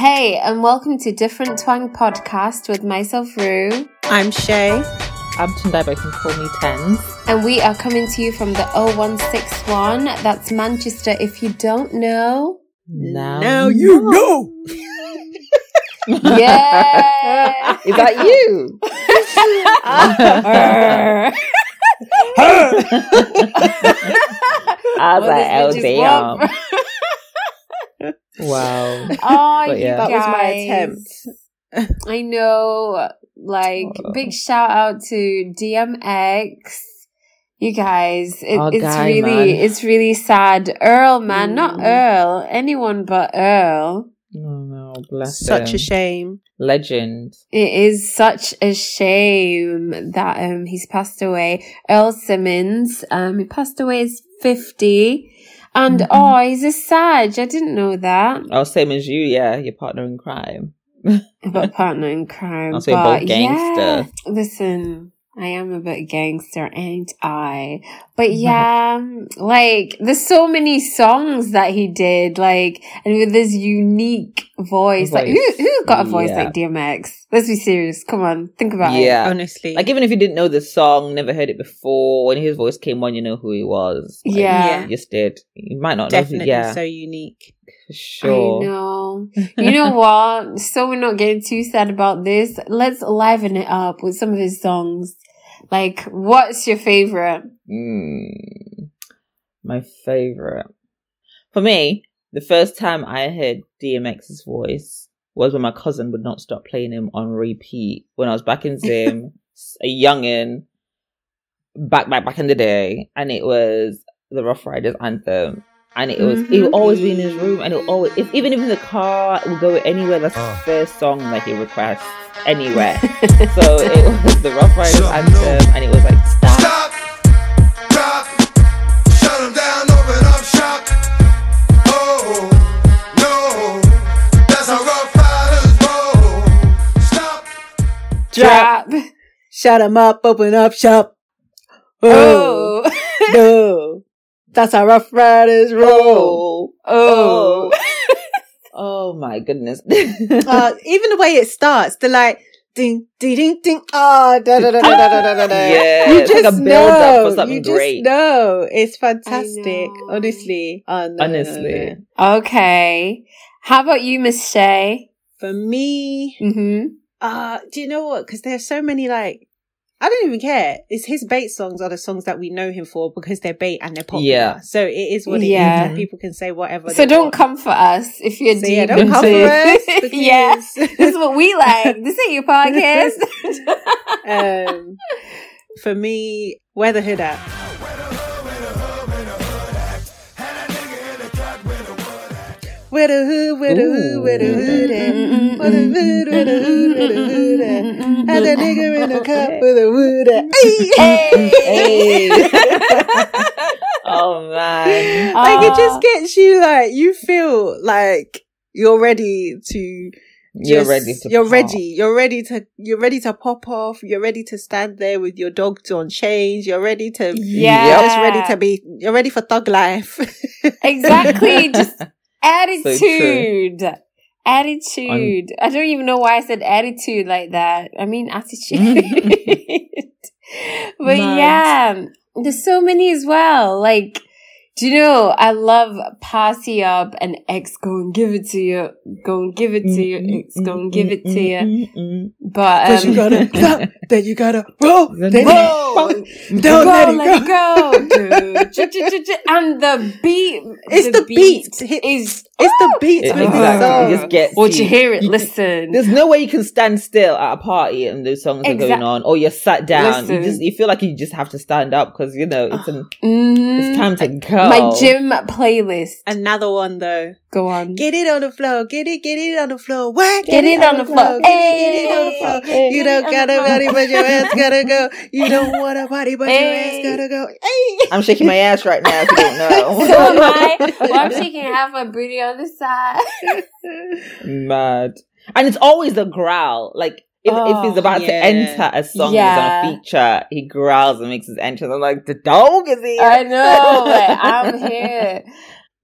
Hey, and welcome to Different Twang Podcast with myself, Rue. I'm Shay. I'm Tendai, but you can call me Tens. And we are coming to you from the 0161. That's Manchester, if you don't know. Now, Now you know. Yeah! Is that you? I was Well, like, this oh bitch is damn. Wow. Oh, But you yeah. That was my guys. attempt. I know. Like, Oh. big shout out to DMX. You guys, it, it's guy, really, man. it's really sad. Earl, man, not Mm. Earl, anyone but Earl. Oh no, bless Such him. a shame. Legend. It is such a shame that um he's passed away. Earl Simmons, um, he passed away at fifty, and Mhm. oh, he's a Sag. I didn't know that Oh, same as you, yeah. Your partner in crime. about partner in crime. I'll say but both gangster. yeah, listen, I am a bit gangster, ain't I? But yeah, um, like there's so many songs that he did, like, and with this unique voice. Like, who Voice. who got a voice Yeah. like DMX? Let's be serious. Come on, think about it. Yeah. Honestly. Like even if you didn't know the song, never heard it before, when his voice came on, you know who he was. Like, Yeah. you just did. You might not know. Definitely Who, yeah, so unique. for sure. I know. You know what? So we're not getting too sad about this. Let's liven it up with some of his songs. Like, what's your favorite? Mm, my favorite. For me, the first time I heard DMX's voice was when my cousin would not stop playing him on repeat when I was back in Zim, a youngin, back back back in the day, and it was the Ruff Ryders anthem. And it was, it would always be in his room, and it would always, if, even if in the car, it would go anywhere. That's the ah. first song that he requests anywhere. so it was the Ruff Ryders Shut anthem, and it was like, stop. Stop, drop, shut 'em down, open up shop. Oh, no, that's how Ruff Ryders roll. Stop, Drop. Shut 'em up, open up shop. Oh, Oh. no. That's how Ruff Ryders roll. Oh. Oh my goodness. uh, even the way it starts, the like, ding, ding, ding, ding, ah, da, da, da, da, da, da, da, da, da. Yeah, you it's like just a build-up know, for something you just great. know. It's fantastic, know. honestly. Oh, no, no, Honestly. no. Okay. How about you, Miss Shay? For me, Mm-hmm. Uh, do you know what? Because there's so many like, I don't even care. It's his bait songs are the songs that we know him for because they're bait and they're popular. Yeah. So it is what it is. Yeah. and People can say whatever. So they don't want. come for us if you're So deep yeah, don't come for us. Because, yeah. This is what we like. This ain't your podcast. um, for me, where the hood at? Where the hood, where the hood, where the hood at? Where the hood, where the hood, where the hood at? Had a nigga in a mm. cup with a wood at. Hey! Hey. oh man. like it just uh. gets you like you feel like you're ready to You're ready to you're pop. ready you're ready to you're ready to pop off you're ready to stand there with your dogs on chains you're ready to Yeah. you're just ready to be you're ready for thug life exactly. Just attitude. Attitude. I don't even know why I said attitude like that. I mean attitude. but yeah, there's so many as well. Like, do you know, I love Party Up and X go and give it to you. Go and give it to you. Mm-hmm, X go and mm-hmm, give it to mm-hmm, you. you. But, Cause you um, gotta stop, then you gotta roll, Then roll. don't go, let it let go. it go. And the beat, It's the beat. is It's the beats It- with exactly. the song. just gets Once you you. hear it, You- listen. There's no way you can stand still at a party and those songs are going on, or you're sat down. You just you feel like you just have to stand up because you know it's an, Mhm. it's time to go. My gym playlist. Another one though. Go on. Get it on the floor. Get it, get it on the floor. What? Get it on the floor. Get it, get it on the floor. Hey. You don't gotta on body, but your ass gotta go. You don't want a body, but your ass gotta go. Hey. I'm shaking my ass right now. If you don't know, so am I. Well, I'm shaking half my booty on the side. Mad. And it's always a growl. Like if, Oh, if he's about to enter a song Yeah. that's on a feature, he growls and makes his entrance. I'm like, the dog is here. I know. Like, I'm here.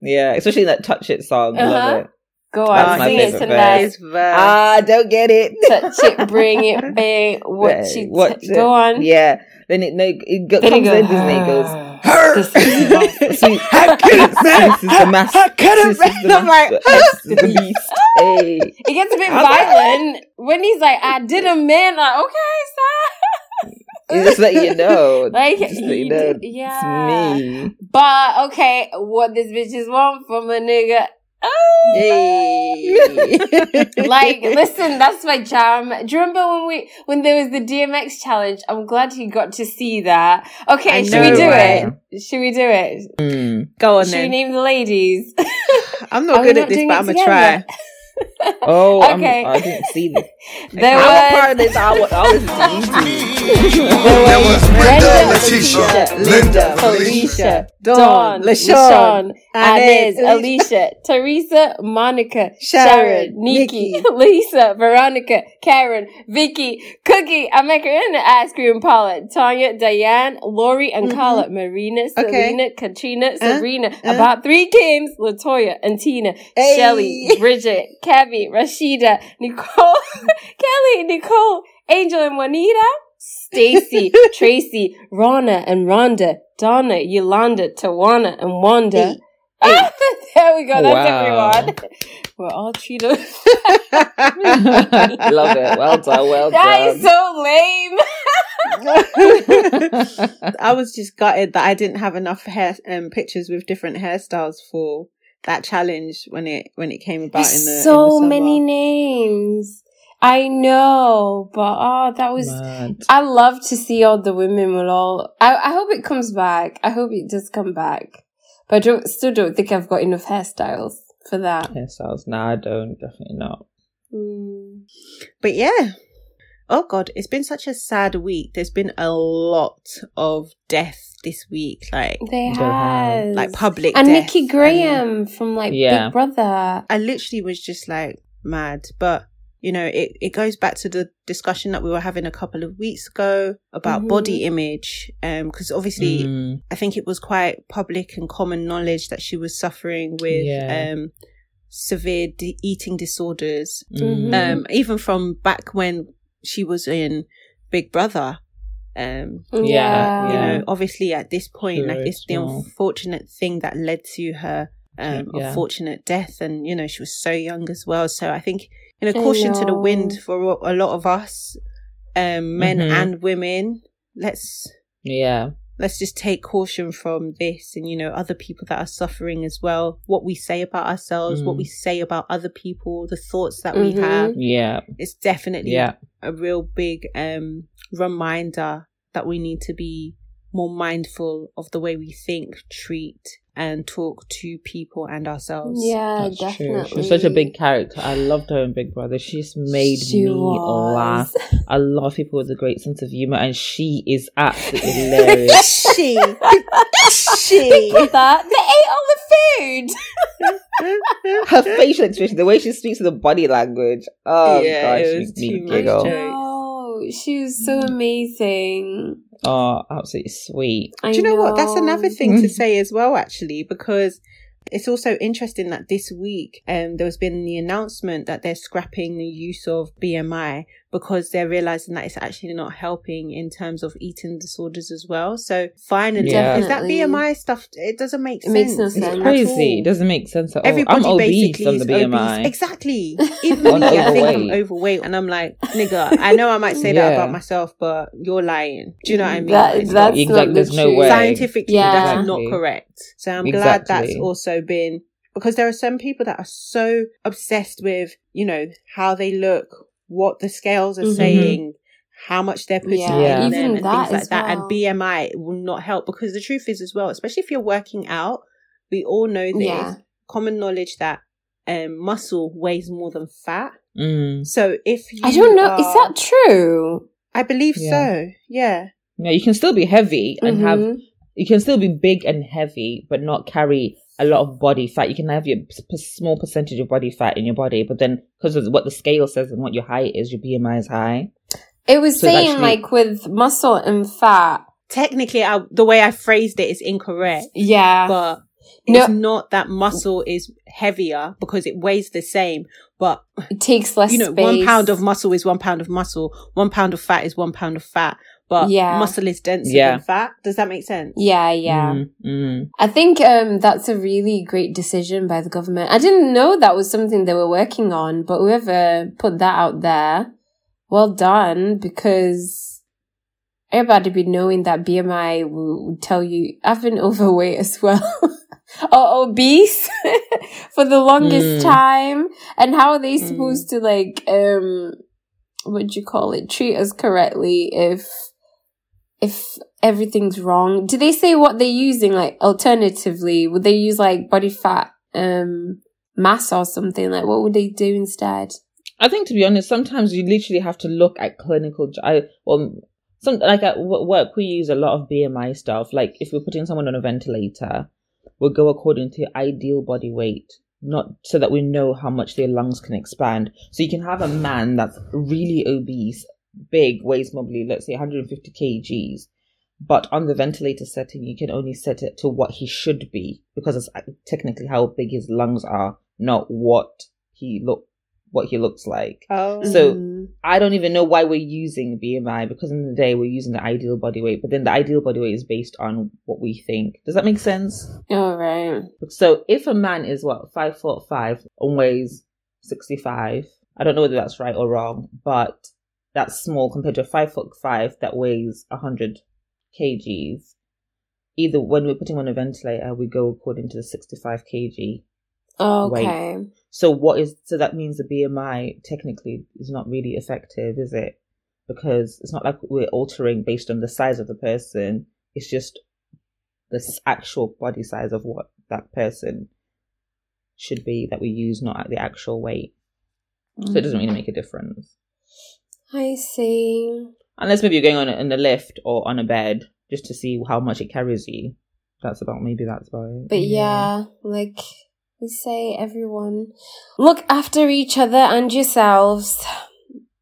yeah, especially that touch it song. Uh-huh. Love it. Go on, my sing it tonight. Ah, don't get it. Touch it, bring it, bang. What you Watch t- it. go on. Yeah. Then it, no, it go, Then comes it in goes, Disney and goes, Her. This is my- See, I couldn't this is the mask. I couldn't man. I'm like, master. Is the beast. Hey. It gets a bit I'm like- violent when he's like, "I did a man." Like, okay, stop. It just let you know. Like, just let you know. did- yeah. It's me. But okay, what this bitches want from a nigga? Oh, Hey. like, listen, that's my jam. Do you remember when we when there was the DMX challenge? I'm glad he got to see that. Okay, I should we do right? it? Should we do it? Mm. Go on should we name the ladies? I'm not Are we good not at this, but I'm gonna try. Oh, I'm- I didn't see this. There I'm was part of this. I was, I was listening There was Brenda, Brenda, Letitia, Letitia, Linda, Felicia, Dawn, Dawn, LaShawn, LaShawn, Inez, Inez, Alicia, Teresa, Monica, Sharon, Sharon, Nikki, Nikki. Lisa, Veronica, Karen, Vicky, Cookie, I make her in the ice cream parlor, Tanya, Diane, Lori, and Mhm. Carla, Marina, Okay. Selena, Katrina, Uh, Sabrina, uh. about three Kims, Latoya, and Tina, Hey. Shelly, Bridget, Cabby, Rashida, Nicole, Kelly, Nicole, Angel, and Juanita. Stacy, Tracy, Ronna and Rhonda, Donna, Yolanda, Tawana, and Wanda. Hey. Ah, there we go. That's Wow. everyone. We're all treated. Love it. Well done. Well That done. is so lame. I was just gutted that I didn't have enough hair um, pictures with different hairstyles for that challenge when it when it came about in the There's in so the many names. I know, but oh, that was. Mad. I love to see all the women with all. I, I hope it comes back. I hope it does come back. But I don't, still don't think I've got enough hairstyles for that. Hairstyles. No, I don't. Definitely not. Mm. But yeah. Oh god, it's been such a sad week. There's been a lot of death this week, like They They have. have like public and death. Nikki Graham from like Yeah. Big Brother. I literally was just like mad. But you know, it, it goes back to the discussion that we were having a couple of weeks ago about Mhm. body image. Um, because obviously Mm. I think it was quite public and common knowledge that she was suffering with Yeah. um severe de- eating disorders. Mm. Mhm. Um, even from back when she was in Big Brother. Um, Yeah, you yeah. know, obviously at this point, like it's the unfortunate thing that led to her um, Yeah. unfortunate death, and you know she was so young as well. So I think you know caution to the wind for a lot of us, um, men Mhm. and women. Let's Yeah. Let's just take caution from this, and you know other people that are suffering as well. What we say about ourselves, what Mm. we say about other people, the thoughts that we Mhm. have. Yeah. It's definitely Yeah. a real big um reminder that we need to be more mindful of the way we think, treat, and talk to people and ourselves. Yeah, That's definitely. She was such a big character. I loved her in Big Brother. She's made She me was. laugh. I love people with a great sense of humor, and she is absolutely hilarious. she, she. that they ate all the food. her facial expression, the way she speaks, the body language. Oh Yeah, god, it she was makes me too much giggle. joke. Oh, she was so amazing. Oh, absolutely sweet. I Do you know, what? That's another thing to say as well, actually, because it's also interesting that this week um, there has been the announcement that they're scrapping the use of BMI because they're realizing that it's actually not helping in terms of eating disorders as well. So finally, Yeah. because that BMI stuff, it doesn't make It sense. makes no sense. It's crazy. It doesn't make sense at all. Everybody I'm obese basically on the BMI. obese. Exactly. Even On me, I think I'm overweight. overweight, and I'm like, nigga, I know I might say that about myself, but you're lying. Do you know what I mean? That- It's that's not- Exactly, not the there's no way. scientifically Yeah. that's not correct. So I'm glad that's also been because there are some people that are so obsessed with, you know, how they look, what the scales are Mhm. saying, how much they're putting Yeah, Yeah. in even and that things like that. well. And BMI will not help because the truth is as well, especially if you're working out, we all know this Yeah. common knowledge that um, muscle weighs more than fat. Mm. So if you I don't know. are- Is that true? I believe Yeah. so. Yeah. Yeah, you can still be heavy and have Mhm. you can still be big and heavy, but not carry a lot of body fat. You can have your p- p- small percentage of body fat in your body, but then because of what the scale says and what your height is, your BMI is high. It was So saying actually- like with muscle and fat. Technically, I, the way I phrased it is incorrect, Yeah. but No. It's not that muscle is heavier because it weighs the same, but It takes less you know, space. one pound of muscle is one pound of muscle. One pound of fat is one pound of fat. But Yeah. muscle is denser Yeah. than fat. Does that make sense? Yeah, yeah. Mm, mm. I think um, that's a really great decision by the government. I didn't know that was something they were working on, but whoever put that out there, well done, because everybody be knowing that BMI will, will tell you I've been overweight as well. or obese for the longest Mm. time. And how are they Mm. supposed to like um what do you call it, treat us correctly if if everything's wrong. Do they say what they're using? Like alternatively, would they use like body fat um mass or something? Like what would they do instead? I think to be honest, sometimes you literally have to look at clinical. I well, some like at work we use a lot of BMI stuff. Like if we're putting someone on a ventilator, we'll go according to ideal body weight, not so that we know how much their lungs can expand. So you can have a man that's really obese, big, weighs probably let's say 150 kgs, but on the ventilator setting, you can only set it to what he should be because it's technically how big his lungs are, not what he look what he looks like. Oh. So- Mm. I don't even know why we're using BMI because in the day we're using the ideal body weight, but then the ideal body weight is based on what we think. Does that make sense? all right. So if a man is what five foot five and weighs sixty five, I don't know whether that's right or wrong, but that's small compared to a five foot five that weighs hundred kgs. Either when we're putting on a ventilator, we go according to the sixty five kg Okay. so what is so that means the BMI technically is not really effective, is it? Because it's not like we're altering based on the size of the person. It's just the actual body size of what that person should be that we use, not at the actual weight. So it doesn't really mm. make a difference. I see. Unless maybe you're going on in the lift or on a bed just to see how much it carries you. That's about maybe that's about it. But yeah, like we say, everyone look after each other and yourselves.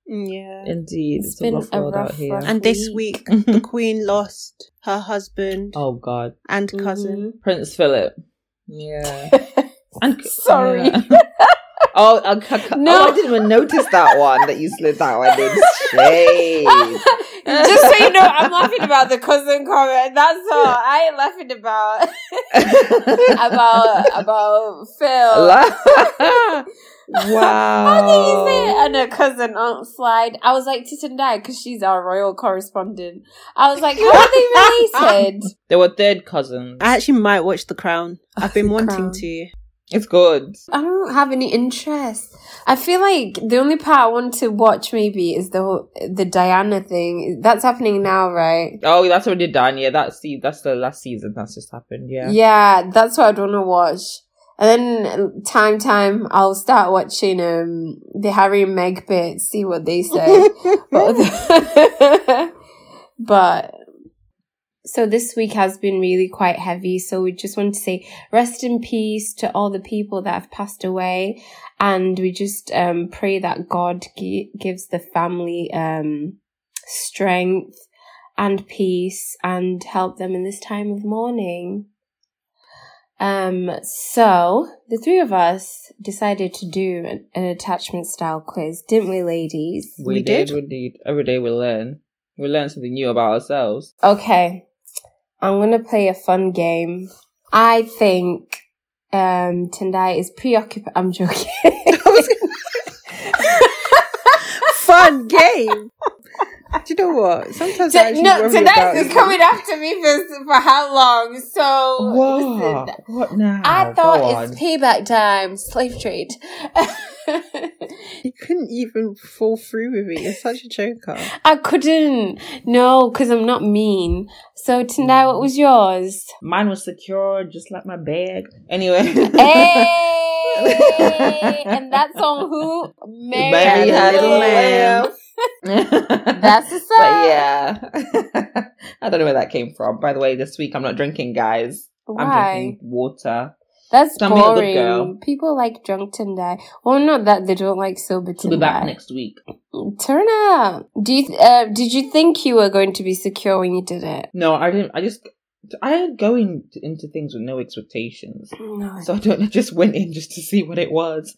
Yeah. Indeed, It's it's, been a rough a world rough, out here. rough- And this week. week, the Queen lost her husband oh God, and cousin. Mm-hmm. Prince Philip. Yeah. And Sorry. yeah. oh, I, I, No. oh, I didn't even notice that one that you slid that one in. Shade. Just so you know, I'm laughing about the cousin comment. That's all. I ain't laughing about about about Phil. wow. How do you say wow. it? And her cousin Aunt Slide. I was like Titandai because she's our royal correspondent. I was like, how are they related? They were third cousins. I actually might watch The Crown. I've been wanting Crown. to. It's good. I don't have any interest. I feel like the only part I want to watch maybe is the whole, the Diana thing. That's happening now, right? Oh, that's already done. Yeah, that's the that's the last season. That's just happened. Yeah. Yeah, that's what I don't want to watch. And then time time I'll start watching um the Harry and Meg bit, see what they say. but, but so this week has been really quite heavy. So we just want to say rest in peace to all the people that have passed away, and we just um pray that God gi- gives the family um strength and peace and help them in this time of mourning. Um, so the three of us decided to do an, an attachment style quiz, didn't we, ladies? We, We did. did. We did. Every day we learn. We learn something new about ourselves. Okay. I'm gonna play a fun game. I think um Tendai is preoccupied. I'm joking. Fun game. Do you know what? Sometimes I T- actually no, worry Tendai about is it. coming after me for for how long? So What? listen, What now? I thought on. it's payback time, slave trade. You couldn't even fall through with me. You're such a joker. I couldn't. No, because I'm not mean. So Tendai, what mm. was yours? Mine was secure, just like my bag. Anyway. Hey, and that's on who? Mary, Mary Had a had a Little lamb. That's the song. But yeah. I don't know where that came from. By the way, this week I'm not drinking, guys. I'm Why? drinking water. That's So I'm being a good boring. girl. People like drunk Tendai. Well, not that they don't like sober I'll be back Tendai. next week. Turn up. Do you? Uh, did you think you were going to be secure when you did it? No, I didn't. I just I go in, into things with no expectations, No. so I don't. I just went in just to see what it was,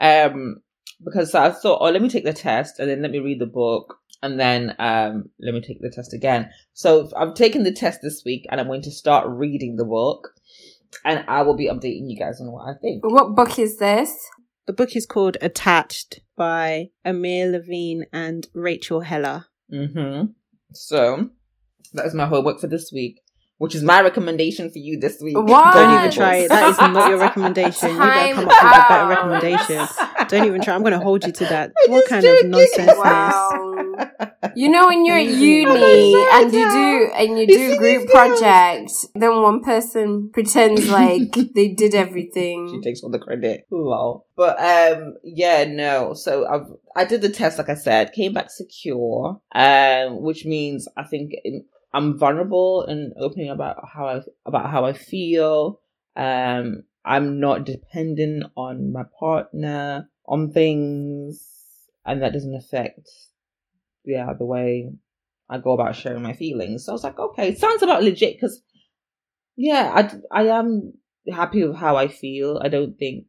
um, because I thought, oh, let me take the test and then let me read the book and then um, let me take the test again. So I've taken the test this week and I'm going to start reading the book, and I will be updating you guys on what I think. What book is this? The book is called Attached by Amir Levine and Rachel Heller. Mm-hmm. So that is my homework for this week, which is my recommendation for you this week. What? Don't even try it. That is not your recommendation. You better come up with a better recommendation. Don't even try. I'm going to hold you to that. I'm What kind joking. of nonsense is Wow. You know when you're at uni and you do and you You do group projects, then one person pretends like they did everything. she takes all the credit. Lol. But um, yeah, no. So I've I did the test, like I said, came back secure, um, which means I think in, I'm vulnerable and opening about how I about how I feel. Um, I'm not dependent on my partner on things, and that doesn't affect, yeah, the way I go about sharing my feelings. So I was like, okay, it sounds about legit because, yeah, I I am happy with how I feel. I don't think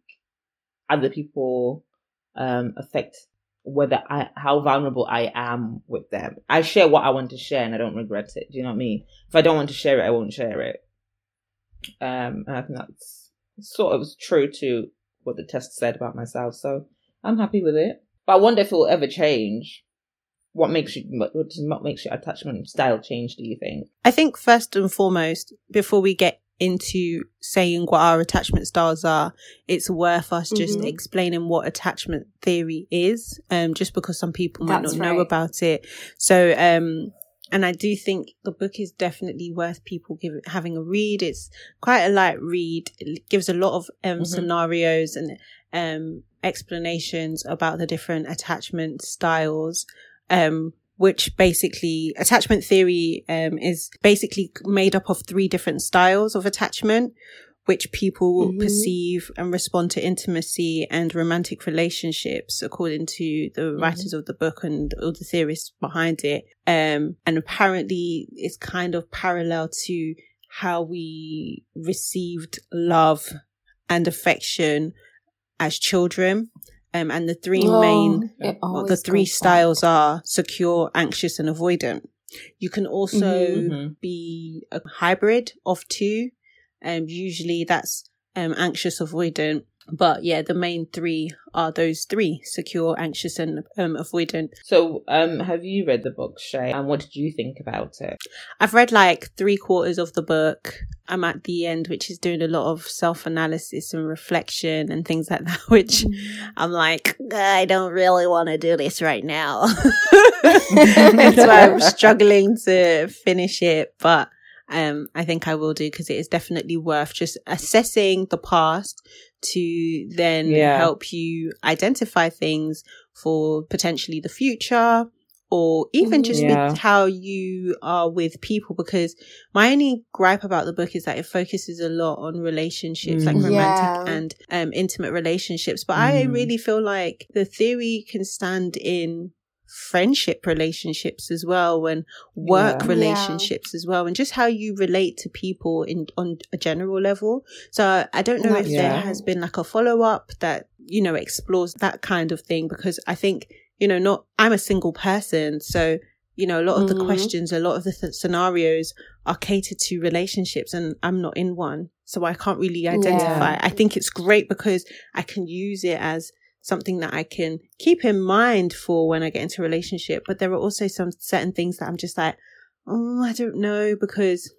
other people um affect whether I how vulnerable I am with them. I share what I want to share and I don't regret it. Do you know what I mean? If I don't want to share it, I won't share it. Um and I think that's sort of true to what the test said about myself. So I'm happy with it. But I wonder if it will ever change. What makes you what what makes your attachment style change, do you think? I think first and foremost, before we get into saying what our attachment styles are, it's worth us just Mhm. explaining what attachment theory is, um, just because some people might That's not know about it. So, um, and I do think the book is definitely worth people give, having a read. It's quite a light read. It gives a lot of um, Mhm. scenarios and um, explanations about the different attachment styles. Um, which basically attachment theory um, is basically made up of three different styles of attachment which people Mhm. perceive and respond to intimacy and romantic relationships according to the writers of the book and all the theorists behind it. Um, and apparently it's kind of parallel to how we received love and affection as children um, and the three main Oh, well, the three goes back. styles are secure, anxious, and avoidant. You can also Mhm. Mhm. be a hybrid of two. Um, usually that's um, anxious, avoidant. But yeah, the main three are those three secure, anxious, and um, avoidant. So, um, have you read the book, Shay? And what did you think about it? I've read like three quarters of the book. I'm at the end, which is doing a lot of self analysis and reflection and things like that, which I'm like, I don't really want to do this right now. That's why I'm struggling to finish it. But um, I think I will do because it is definitely worth just assessing the past to then Yeah. help you identify things for potentially the future or even just Yeah. with how you are with people because my only gripe about the book is that it focuses a lot on relationships like Mm. romantic Yeah. and um, intimate relationships but i Mm. really feel like the theory can stand in friendship relationships as well and work Yeah. relationships as well and just how you relate to people in on a general level so i don't know if That's there has been like a follow-up that you know explores that kind of thing because i think you know not i'm a single person so you know a lot of the Mhm. questions a lot of the th- scenarios are catered to relationships and i'm not in one so i can't really identify Yeah. i think it's great because i can use it as something that i can keep in mind for when i get into a relationship but there are also some certain things that i'm just like oh i don't know because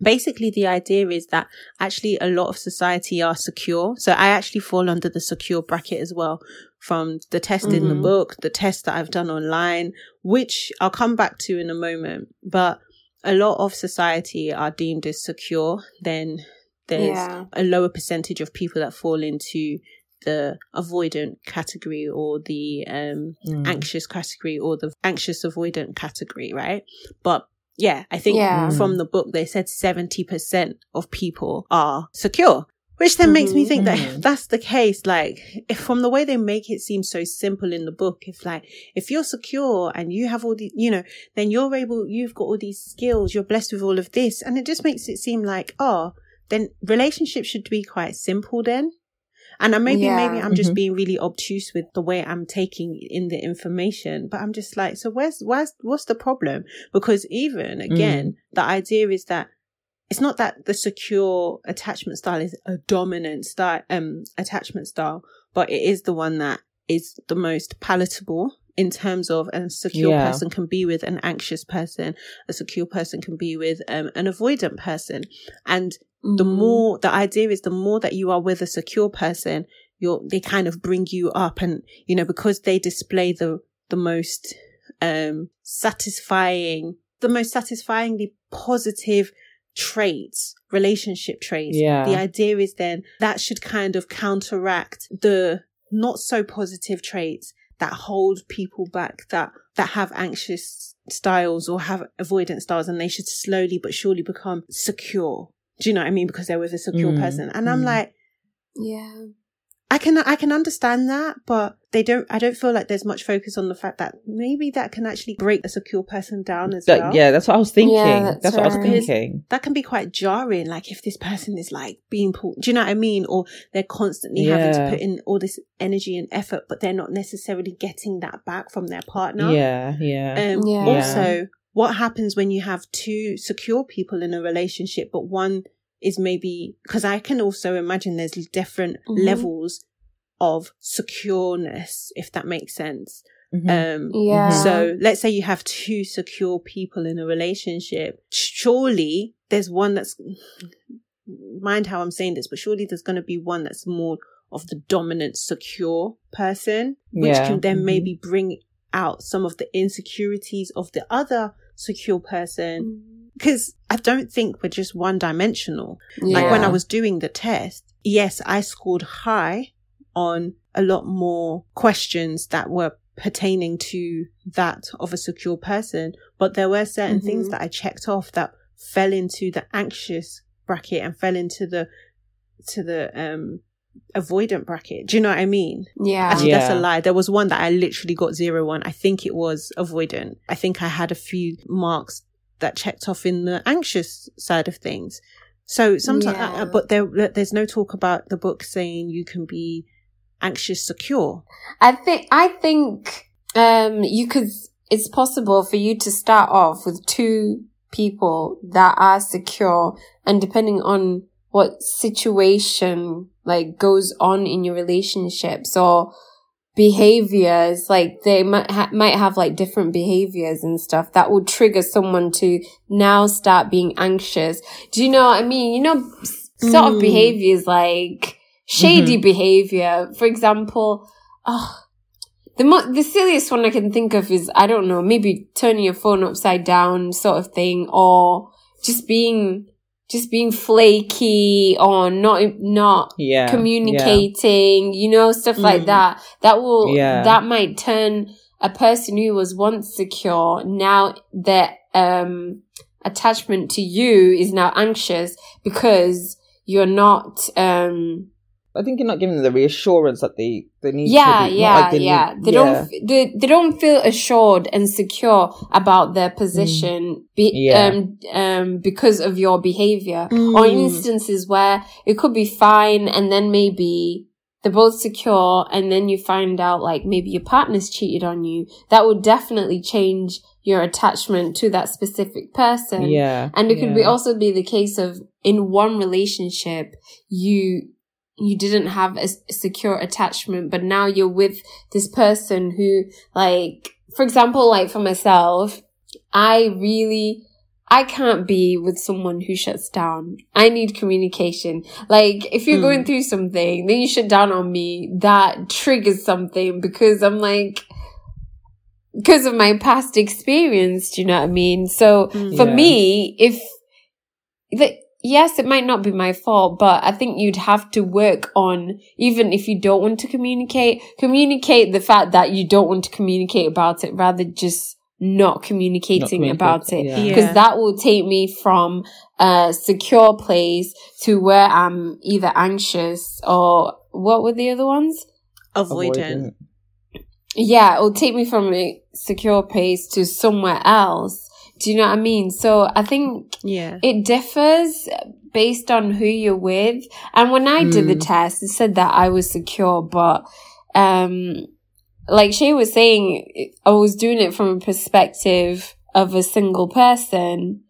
basically the idea is that actually a lot of society are secure so i actually fall under the secure bracket as well from the test in the Mhm. book the test that i've done online which i'll come back to in a moment but a lot of society are deemed as secure then there's Yeah. a lower percentage of people that fall into the avoidant category or the um Mm. anxious category or the anxious avoidant category, right? But yeah, I think Yeah. from the book they said 70% of people are secure. Which then makes me Mhm. think that if that's the case, like if from the way they make it seem so simple in the book, if like if you're secure and you have all the you know, then you're able you've got all these skills, you're blessed with all of this, and it just makes it seem like, oh, then relationships should be quite simple then. And I maybe Yeah. maybe I'm just Mhm. being really obtuse with the way I'm taking in the information, but I'm just like, so where's where's what's the problem? Because even again, the idea is that it's not that the secure attachment style is a dominant style um attachment style, but it is the one that is the most palatable in terms of a secure Yeah. person can be with an anxious person, a secure person can be with um, an avoidant person, and the Mhm. more the idea is the more that you are with a secure person you're they kind of bring you up and you know because they display the the most um satisfying the most satisfyingly positive traits relationship traits Yeah. the idea is then that should kind of counteract the not so positive traits that hold people back that that have anxious styles or have avoidance styles and they should slowly but surely become secure do you know what I mean? Because they're with a secure Mm, person. And I'm mm. like, Yeah. I can, I can understand that, but they don't, I don't feel like there's much focus on the fact that maybe that can actually break a secure person down as That- well. yeah, that's what I was thinking. Yeah, that's, that's what I was thinking. That can be quite jarring. Like if this person is like being pulled, do you know what I mean? Or they're constantly having to put in all this energy and effort, but they're not necessarily getting that back from their partner. Yeah, yeah. Um, Yeah. Also, what happens when you have two secure people in a relationship, but one is maybe because I can also imagine there's different Mhm. levels of secureness, if that makes sense. Mhm. Um, Yeah. so let's say you have two secure people in a relationship. Surely there's one that's, mind how I'm saying this, but surely there's going to be one that's more of the dominant, secure person, which Yeah. can then Mhm. maybe bring out some of the insecurities of the other secure person. Because I don't think we're just one dimensional. Like when I was doing the test, yes, I scored high on a lot more questions that were pertaining to that of a secure person, but there were certain things Mhm. that I checked off that fell into the anxious bracket and fell into the to the um avoidant bracket. Do you know what I mean? Yeah. Actually, that's a lie. There was one that I literally got zero on. I think it was avoidant. I think I had a few marks that checked off in the anxious side of things. So sometimes, Yeah. but there, there's no talk about the book saying you can be anxious secure. I think I think um you could it's possible for you to start off with two people that are secure and depending on what situation like goes on in your relationships or behaviors like they might ha- might have like different behaviors and stuff that will trigger someone to now start being anxious. Do you know what i mean? You know sort of Mm. behaviors like shady behavior. For example oh the mo- the silliest one I can think of is I don't know maybe turning your phone upside down sort of thing or just being just being flaky or not not yeah. communicating, you know, stuff like Mm. that. That will, Yeah. that might turn a person who was once secure, now their, um, attachment to you is now anxious because you're not, um, I think you're not giving them the reassurance that they, they need yeah, to be. yeah, like they yeah. need- They yeah. don't, they, they don't feel assured and secure about their position, be, Yeah. um, um, because of your behavior. Or Mm. instances where it could be fine and then maybe they're both secure and then you find out like maybe your partner's cheated on you. That would definitely change your attachment to that specific person. Yeah. And it could be also be the case of in one relationship, you, you didn't have a secure attachment, but now you're with this person who like, for example, like for myself, I really, I can't be with someone who shuts down. I need communication. Like, if you're Hmm. going through something, then you shut down on me. That triggers something because I'm like, because of my past experience, do you know what I mean? So Mm. for Yeah. me, if the, yes, it might not be my fault, but I think you'd have to work on, even if you don't want to communicate, communicate the fact that you don't want to communicate about it rather just not communicating about it communicating, yeah. because Yeah. that will take me from a secure place to where I'm either anxious or what were the other ones? Avoidant. Yeah, it'll take me from a secure place to somewhere else. Do you know what I mean? So I think Yeah. it differs based on who you're with. And when I did the Mm. test, it said that I was secure, but um like Shay was saying, I was doing it from a perspective of a single person.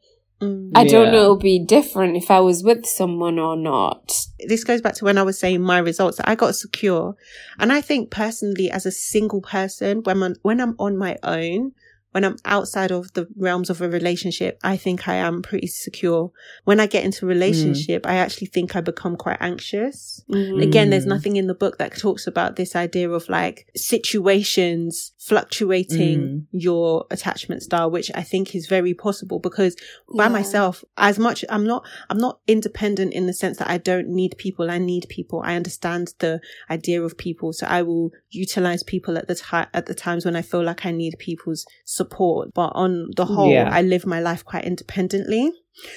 Mm. I don't Yeah. know it'll be different if I was with someone or not. this goes back to when I was saying my results. I got secure, and I think personally, as a single person, when I'm when I'm on my own, when I'm outside of the realms of a relationship, I think I am pretty secure. When I get into a relationship, I actually think I become quite anxious. Mhm. Again, there's Mm. nothing in the book that talks about this idea of like situations fluctuating Mm. your attachment style, which I think is very possible because by Yeah. myself, as much I'm not, I'm not independent in the sense that I don't need people. I need people. I understand the idea of people. So I will utilize people at the time, at the times when I feel like I need people's support. But on the whole, Yeah. I live my life quite independently.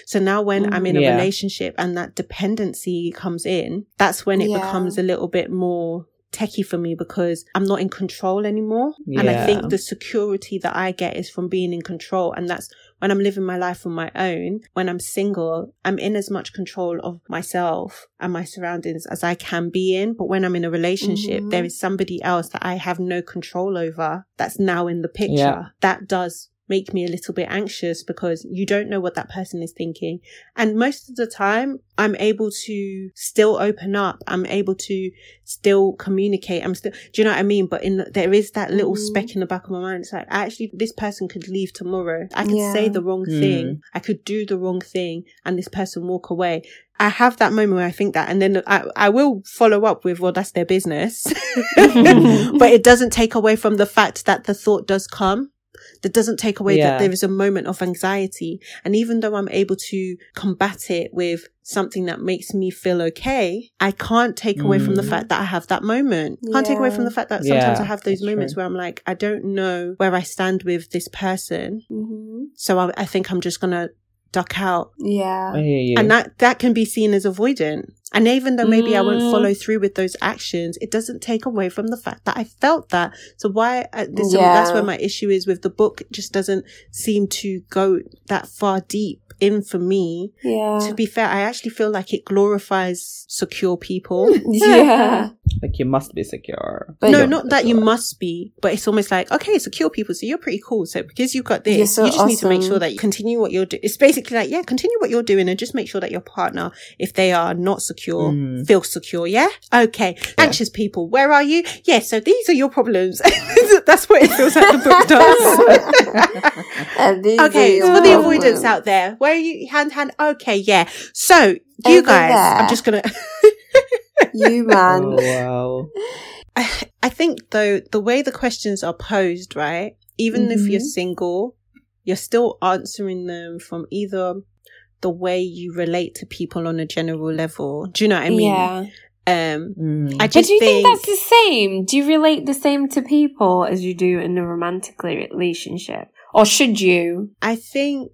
So now when I'm in a Yeah. relationship and that dependency comes in, that's when it Yeah. becomes a little bit more techie for me because I'm not in control anymore. And I think the security that I get is from being in control. And that's when I'm living my life on my own. When I'm single, I'm in as much control of myself and my surroundings as I can be in. But when I'm in a relationship, Mhm. there is somebody else that I have no control over that's now in the picture. Yeah. That does make me a little bit anxious because you don't know what that person is thinking. And most of the time, I'm able to still open up. I'm able to still communicate. I'm still, do you know what I mean? But in the, there is that little Mhm. speck in the back of my mind. It's like, actually, this person could leave tomorrow. I could Yeah. say the wrong Mm. thing. I could do the wrong thing and this person walk away. I have that moment where I think that and then I, I will follow up with, well, that's their business. but it doesn't take away from the fact that the thought does come. That doesn't take away Yeah. that there is a moment of anxiety. And even though I'm able to combat it with something that makes me feel okay, I can't take away from the Mm. fact that I have that moment. Can't take away from the fact that sometimes Yeah, I have those moments true. where I'm like, I don't know where I stand with this person. Mhm. So I, I think I'm just going to duck out Yeah. I hear you. and that that can be seen as avoidant and even though maybe i won't Mm. follow through with those actions it doesn't take away from the fact that i felt that so why uh, this, Yeah. that's where my issue is with the book it just doesn't seem to go that far deep in for me Yeah. to be fair i actually feel like it glorifies secure people yeah. like you must be secure. But- no, not that you secure. must be, but it's almost like, okay, secure people, so you're pretty cool. So because you've got this, You're so you just need to make sure that you continue what you're doing. It's basically like, yeah, continue what you're doing and just make sure that your partner, if they are not secure, Mm. feel secure. Yeah. Okay. Anxious people, where are you? Yeah. So these are your problems. That's what it feels like the book does. Okay. are So for the avoidance out there, where are you? Hand, hand. Okay. Yeah. So you Over guys, I'm just going to. You man. Oh, wow. I, I think though the way the questions are posed, right? Even if you're Mhm. single, you're still answering them from either the way you relate to people on a general level. Do you know what I mean? yeah. Um, Mm. I But do you think, think, that's the same? Do you relate the same to people as you do in a romantic relationship? Or should you? I think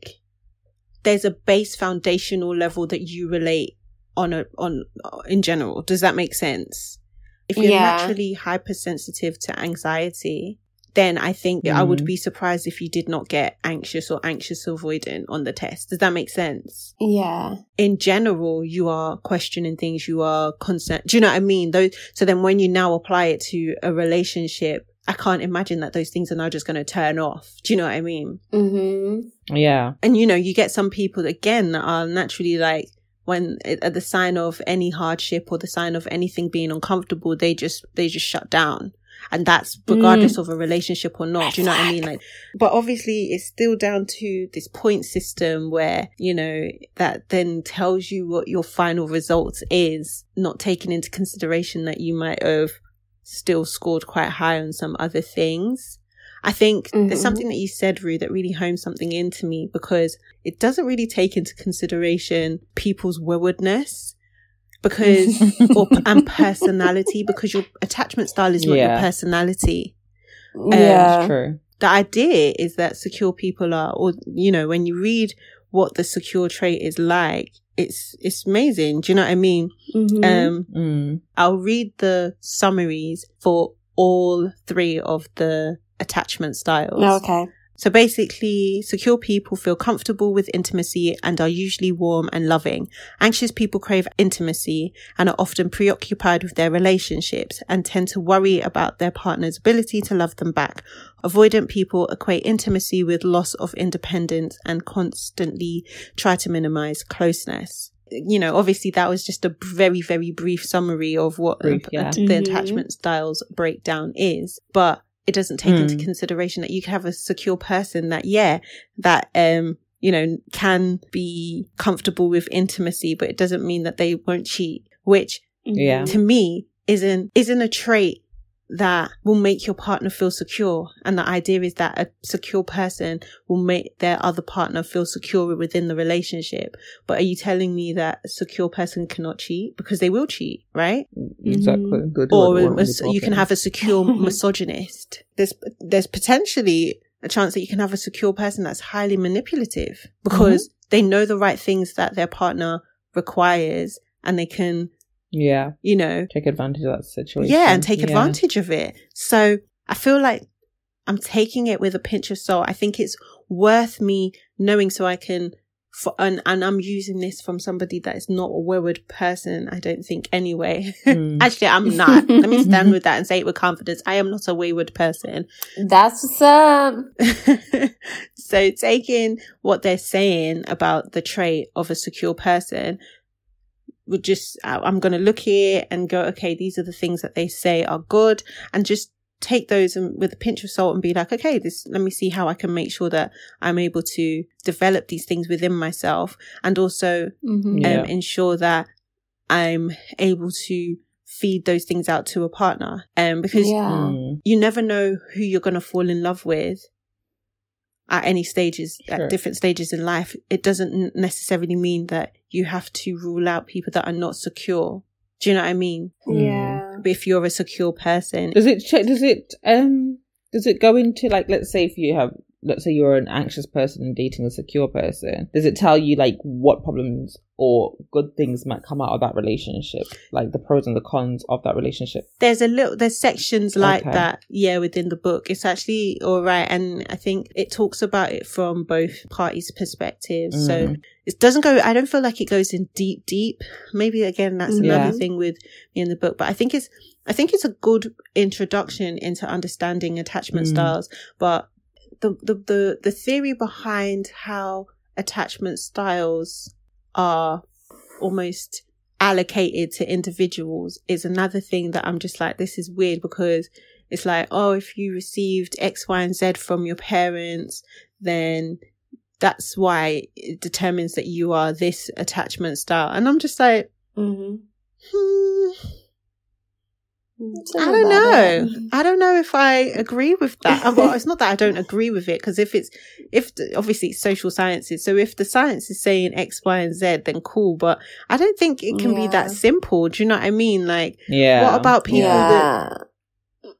there's a base foundational level that you relate on a on in general. Does that make sense? If you're Yeah. naturally hypersensitive to anxiety, then I think I would Mhm. be surprised if you did not get anxious or anxious avoidant on the test. Does that make sense? Yeah. in general, you are questioning things, you are concerned. Do you know what I mean? Those, so then when you now apply it to a relationship, I can't imagine that those things are now just going to turn off. Do you know what I mean? Mm-hmm. Yeah. And you know, you get some people again that are naturally like, when at the sign of any hardship or the sign of anything being uncomfortable, they just, they just shut down. And that's regardless of a relationship or not. Do you know what I mean? Like, but obviously it's still down to this point system where, you know, that then tells you what your final result is, not taking into consideration that you might have still scored quite high on some other things. I think Mhm. there's something that you said, Rue, that really honed something into me because it doesn't really take into consideration people's waywardness because or and personality because your attachment style is not your Yeah. personality. yeah. It's true. the idea is that secure people are, or, you know, when you read what the secure trait is like, it's, it's amazing. Do you know what I mean? Mhm. Um, Mm. I'll read the summaries for all three of the attachment styles. okay. So basically, secure people feel comfortable with intimacy and are usually warm and loving. Anxious people crave intimacy and are often preoccupied with their relationships and tend to worry about their partner's ability to love them back. Avoidant people equate intimacy with loss of independence and constantly try to minimize closeness. You know, obviously that was just a very, very brief summary of what Brief, uh, yeah. the Mhm. attachment styles breakdown is, but it doesn't take into Mm. consideration that you can have a secure person that, yeah, that, um, you know, can be comfortable with intimacy, but it doesn't mean that they won't cheat, which Yeah. to me isn't, isn't a trait that will make your partner feel secure. And the idea is that a secure person will make their other partner feel secure within the relationship. But are you telling me that a secure person cannot cheat? Because they will cheat, right? Exactly. Mm-hmm. Good. or What- a- what a- we're you can have a secure misogynist. There's there's potentially a chance that you can have a secure person that's highly manipulative because they know the right things that their partner requires and they can, Yeah. you know, Take advantage of that situation. yeah, and take Yeah. advantage of it. So I feel like I'm taking it with a pinch of salt. I think it's worth me knowing so I can, for, and, and I'm using this from somebody that is not a wayward person, I don't think anyway. Mm. Actually, I'm not. Let me stand with that and say it with confidence. I am not a wayward person. That's what's up. so taking what they're saying about the trait of a secure person would just, I- I'm going to look here and go, okay, these are the things that they say are good and just take those and with a pinch of salt and be like, okay, this, let me see how I can make sure that I'm able to develop these things within myself and also Mhm. Yeah. um, ensure that I'm able to feed those things out to a partner. Um, because Yeah. Mm. you never know who you're going to fall in love with at any stages, Sure. at different stages in life. It doesn't necessarily mean that you have to rule out people that are not secure. Do you know what I mean? Yeah. But if you're a secure person, Does it check? Does it um? Does it go into like? Let's say if you have, let's say you're an anxious person and dating a secure person. Does it tell you like what problems or good things might come out of that relationship, like the pros and the cons of that relationship? there's a little there's sections like Okay. that yeah within the book it's actually all right and i think it talks about it from both parties perspectives so Mm. it doesn't go i don't feel like it goes in deep deep maybe again that's Yeah. another thing with me in the book but i think it's i think it's a good introduction into understanding attachment Mm. styles but the, the the the theory behind how attachment styles are almost allocated to individuals is another thing that I'm just like, this is weird because it's like, oh, if you received X, Y, and Z from your parents, then that's why it determines that you are this attachment style. And I'm just like, Mhm. hmm, I don't know. it. I don't know if I agree with that. Uh, Well, it's not that I don't agree with it because if it's if the, obviously it's social sciences, so if the science is saying X, Y, and Z, then cool. But I don't think it can be that simple. Do you know what I mean? Like, Yeah. what about people that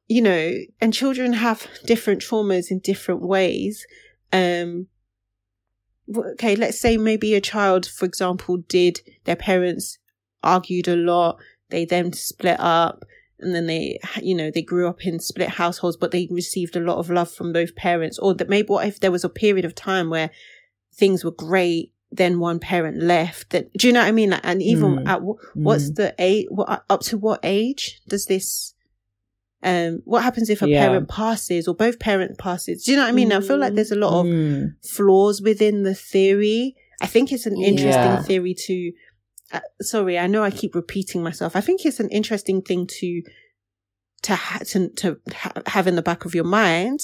you know? And children have different traumas in different ways. Um. Okay, let's say maybe a child, for example, did their parents argued a lot. They then split up and then they, you know, they grew up in split households, but they received a lot of love from both parents. Or that maybe what if there was a period of time where things were great, then one parent left. That do you know what I mean? Like, and even Mm. at wh- what's Mm. the age? What up to what age does this? Um, what happens if a Yeah. parent passes or both parent passes? Do you know what I mean? I feel like there's a lot of Mm. flaws within the theory. I think it's an interesting Yeah. theory to. Uh, sorry, I know I keep repeating myself. I think it's an interesting thing to to ha- to, to ha- have in the back of your mind.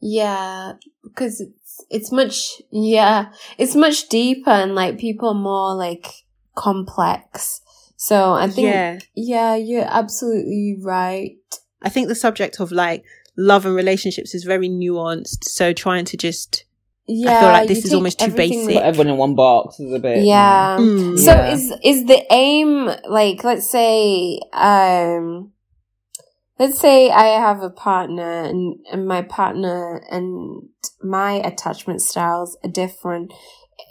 Yeah, because it's it's much yeah, it's much deeper and like people are more like complex. So I think yeah, yeah, you're absolutely right. I think the subject of like love and relationships is very nuanced. So trying to just Yeah, I feel like this is almost too basic. Put everyone in one box is a bit. Yeah. Mm. So Yeah. is is the aim like let's say um let's say I have a partner and, and my partner and my attachment styles are different.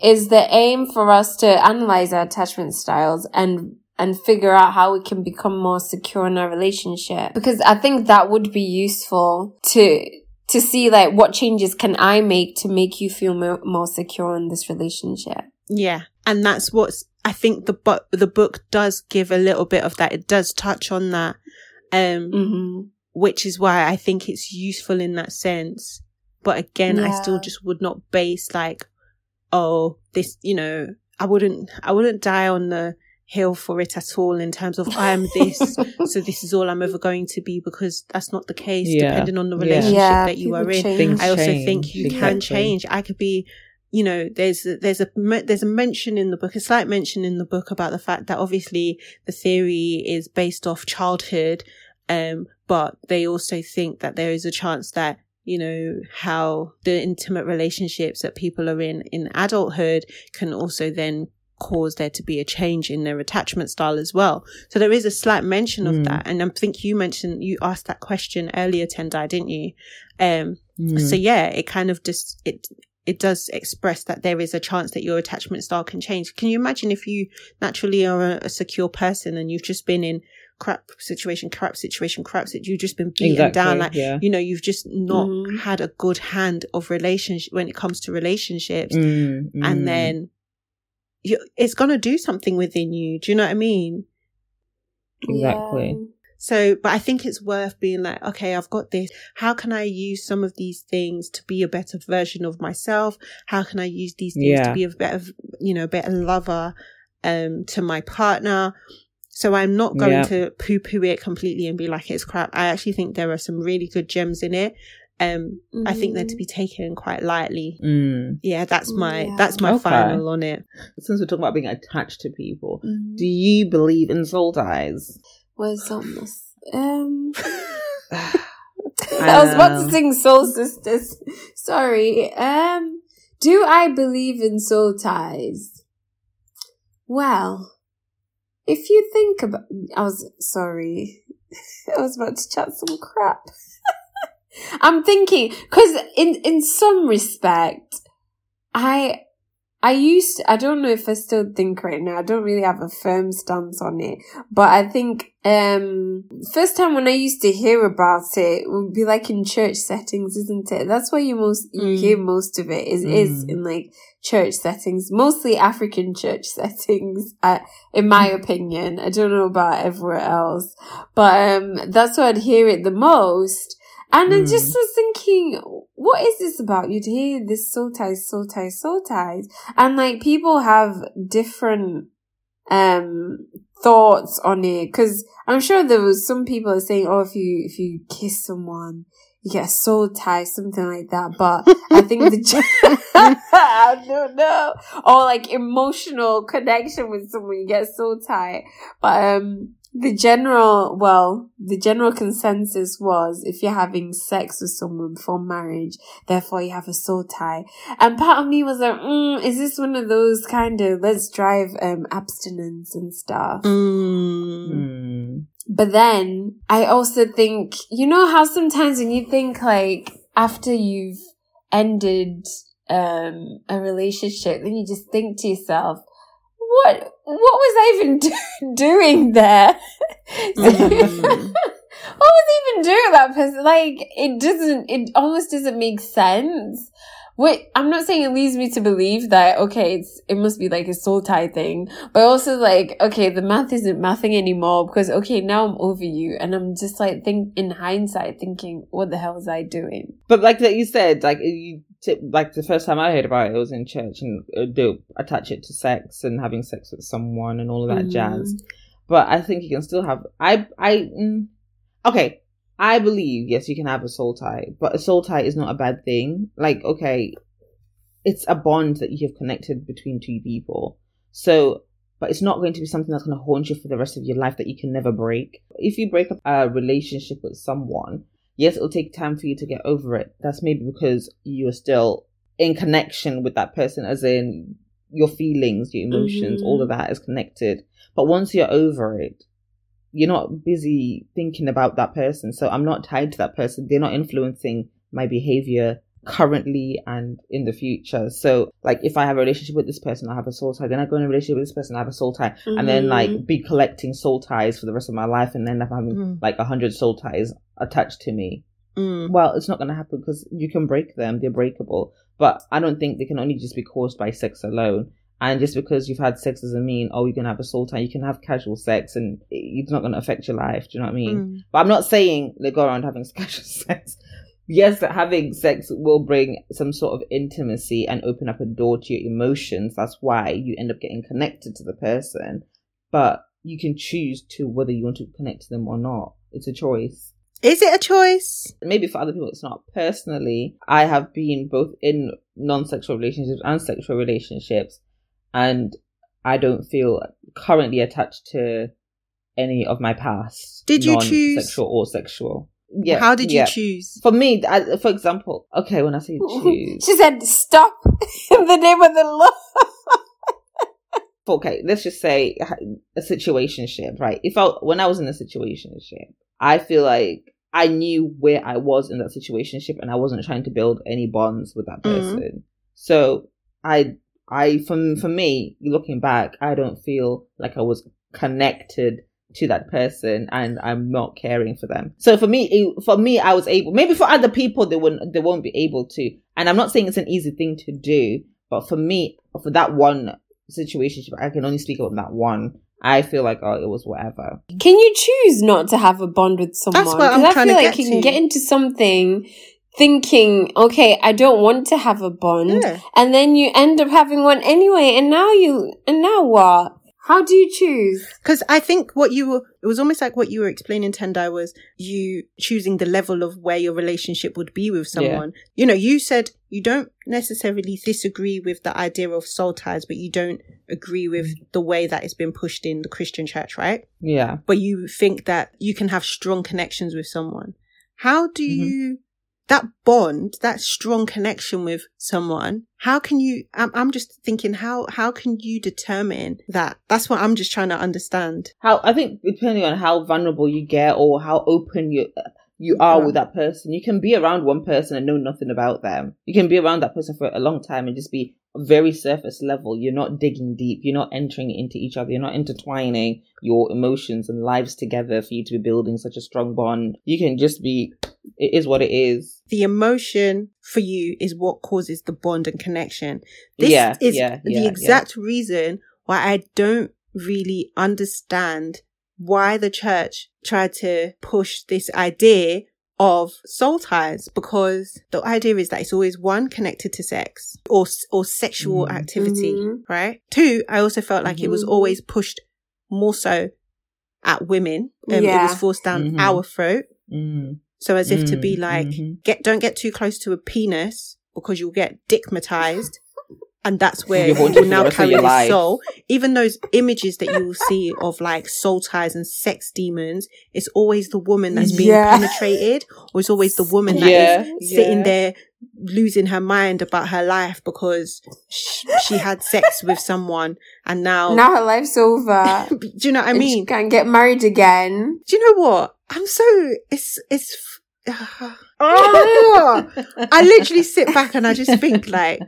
Is the aim for us to analyze our attachment styles and and figure out how we can become more secure in our relationship? Because I think that would be useful to to see like what changes can I make to make you feel more, more secure in this relationship. Yeah. And that's what's, I think the book, the book does give a little bit of that. It does touch on that. Um, Mm-hmm. which is why I think it's useful in that sense. But again, I still just would not base like, oh, this, you know, I wouldn't, I wouldn't die on the hill for it at all in terms of I'm this, so this is all I'm ever going to be because that's not the case Yeah. depending on the relationship Yeah, that you people are in. change. I also change, think you can change. I could be, you know, there's there's a there's a mention in the book, a slight mention in the book about the fact that obviously the theory is based off childhood, um, but they also think that there is a chance that you know how the intimate relationships that people are in in adulthood can also then cause there to be a change in their attachment style as well. So there is a slight mention of Mm. that, and I think you mentioned you asked that question earlier, Tendai, didn't you? Um, Mm. so yeah, it kind of just it it does express that there is a chance that your attachment style can change. Can you imagine if you naturally are a, a secure person and you've just been in crap situation, crap situation, crap situation, you've just been beaten exactly. down, like yeah. you know, you've just not Mhm. had a good hand of relationship when it comes to relationships, Mm, mm. and then you, it's gonna do something within you. Do you know what I mean? Exactly. So, but I think it's worth being like, okay, I've got this. How can I use some of these things to be a better version of myself? How can I use these things Yeah. to be a better, you know, better lover, um, to my partner? So I'm not going Yeah. to poo poo it completely and be like, it's crap. I actually think there are some really good gems in it. Um, I think they're to be taken quite lightly. Mm. Yeah, that's my, Yeah. that's my Okay. final on it. Since we're talking about being attached to people, Mhm. do you believe in soul ties? Where's almost um I I was about to sing Soul Sisters. Sorry. Um do I believe in soul ties? Well, if you think about I was sorry. I was about to chat some crap. I'm thinking cuz in in some respect I I used I don't know if I still think right now. I don't really have a firm stance on it. But I think um first time when I used to hear about it would be like in church settings, isn't it? That's where you most you Mm. hear most of it is is Mm. in like church settings, mostly African church settings, uh, in my opinion. I don't know about everywhere else. But um that's where I'd hear it the most. And I just Mm. was thinking, what is this about? You'd hear this soul ties, soul ties, soul ties. And like people have different um thoughts on it because I'm sure there was some people are saying, oh, if you if you kiss someone, you get a soul tie, something like that. But I think the I don't know, or like emotional connection with someone, you get soul tie. But um, the general, well, the general consensus was if you're having sex with someone before marriage, therefore you have a soul tie. And part of me was like, mm, is this one of those kind of let's drive um abstinence and stuff? Mm. Mm. But then I also think, you know how sometimes when you think like after you've ended um a relationship, then you just think to yourself, what what was I even do- doing there? Mm. what was I even doing that person? Like it doesn't it almost doesn't make sense. Wait, I'm not saying it leads me to believe that okay, it's it must be like a soul tie thing, but also like okay, the math isn't mathing anymore because okay, now I'm over you, and I'm just like think in hindsight thinking, what the hell was I doing? But like that you said, like you t- like the first time I heard about it, it was in church, and they'll attach it to sex and having sex with someone and all of that Mhm. jazz. But I think you can still have. I I mm, okay. I believe yes, you can have a soul tie, but a soul tie is not a bad thing. Like okay, it's a bond that you have connected between two people. So, but it's not going to be something that's going to haunt you for the rest of your life that you can never break. If you break up a relationship with someone, yes, it'll take time for you to get over it. That's maybe because you are still in connection with that person, as in your feelings, your emotions, Mhm. all of that is connected. But once you're over it, you're not busy thinking about that person. So I'm not tied to that person. They're not influencing my behavior currently and in the future. So like if I have a relationship with this person, I have a soul tie. Then I go in a relationship with this person, I have a soul tie. Mm-hmm. And then like mm-hmm. be collecting soul ties for the rest of my life and then I'm having mm. like a hundred soul ties attached to me. Mm. Well, it's not going to happen because you can break them. They're breakable. But I don't think they can only just be caused by sex alone. And just because you've had sex doesn't mean, oh, you're going to have a soul tie. You can have casual sex and it's not going to affect your life. Do you know what I mean? Mm. But I'm not saying they go around having casual sex. yes, that having sex will bring some sort of intimacy and open up a door to your emotions. That's why you end up getting connected to the person. But you can choose to whether you want to connect to them or not. It's a choice. Is it a choice? Maybe for other people it's not. Personally, I have been both in non sexual relationships and sexual relationships, and I don't feel currently attached to any of my past. Did you choose sexual or sexual? Yeah. How did you yeah. choose? For me, I, for example, okay, when I say choose, she said, "Stop in the name of the Lord." okay, let's just say a situationship, right? If I when I was in a situationship, I feel like I knew where I was in that situationship, and I wasn't trying to build any bonds with that mm-hmm. person. Mm-hmm. So I, I, from for me, looking back, I don't feel like I was connected to that person and I'm not caring for them. So for me, it, for me, I was able, maybe for other people, they wouldn't, they won't be able to. And I'm not saying it's an easy thing to do, but for me, for that one situation, I can only speak about that one. I feel like, oh, it was whatever. Can you choose not to have a bond with someone? Because I feel like you can get into something thinking, okay, I don't want to have a bond. Yeah. And then you end up having one anyway. And now you, and now what? How do you choose? Because I think what you were, it was almost like what you were explaining, Tendai, was you choosing the level of where your relationship would be with someone. Yeah. You know, you said you don't necessarily disagree with the idea of soul ties, but you don't agree with the way that it's been pushed in the Christian church, right? Yeah. But you think that you can have strong connections with someone. How do mm-hmm. you that bond, that strong connection with someone, how can you, I'm, I'm just thinking, how, how can you determine that? That's what I'm just trying to understand. How, I think depending on how vulnerable you get or how open you, you are yeah. with that person. You can be around one person and know nothing about them. You can be around that person for a long time and just be very surface level. You're not digging deep. You're not entering into each other. You're not intertwining your emotions and lives together for you to be building such a strong bond. You can just be, it is what it is. The emotion for you is what causes the bond and connection. This yeah, is yeah, the exact reason why I don't really understand why the church tried to push this idea of soul ties because the idea is that it's always one connected to sex or or sexual mm-hmm. activity, mm-hmm. right? Two, I also felt like mm-hmm. it was mm-hmm. always pushed more so at women. Um, yeah. It was forced down mm-hmm. our throat. Mm. So as if to be like, mm-hmm. get don't get too close to a penis because you'll get dickmatized and that's where you will now carry the soul. Even those images that you will see of like soul ties and sex demons, it's always the woman that's being yeah. penetrated, or it's always the woman that yeah. is sitting yeah. there losing her mind about her life because she, she had sex with someone and now now her life's over. do you know what I mean? Can't get married again. Do you know what? I'm so it's it's. Uh, oh, I literally sit back and I just think like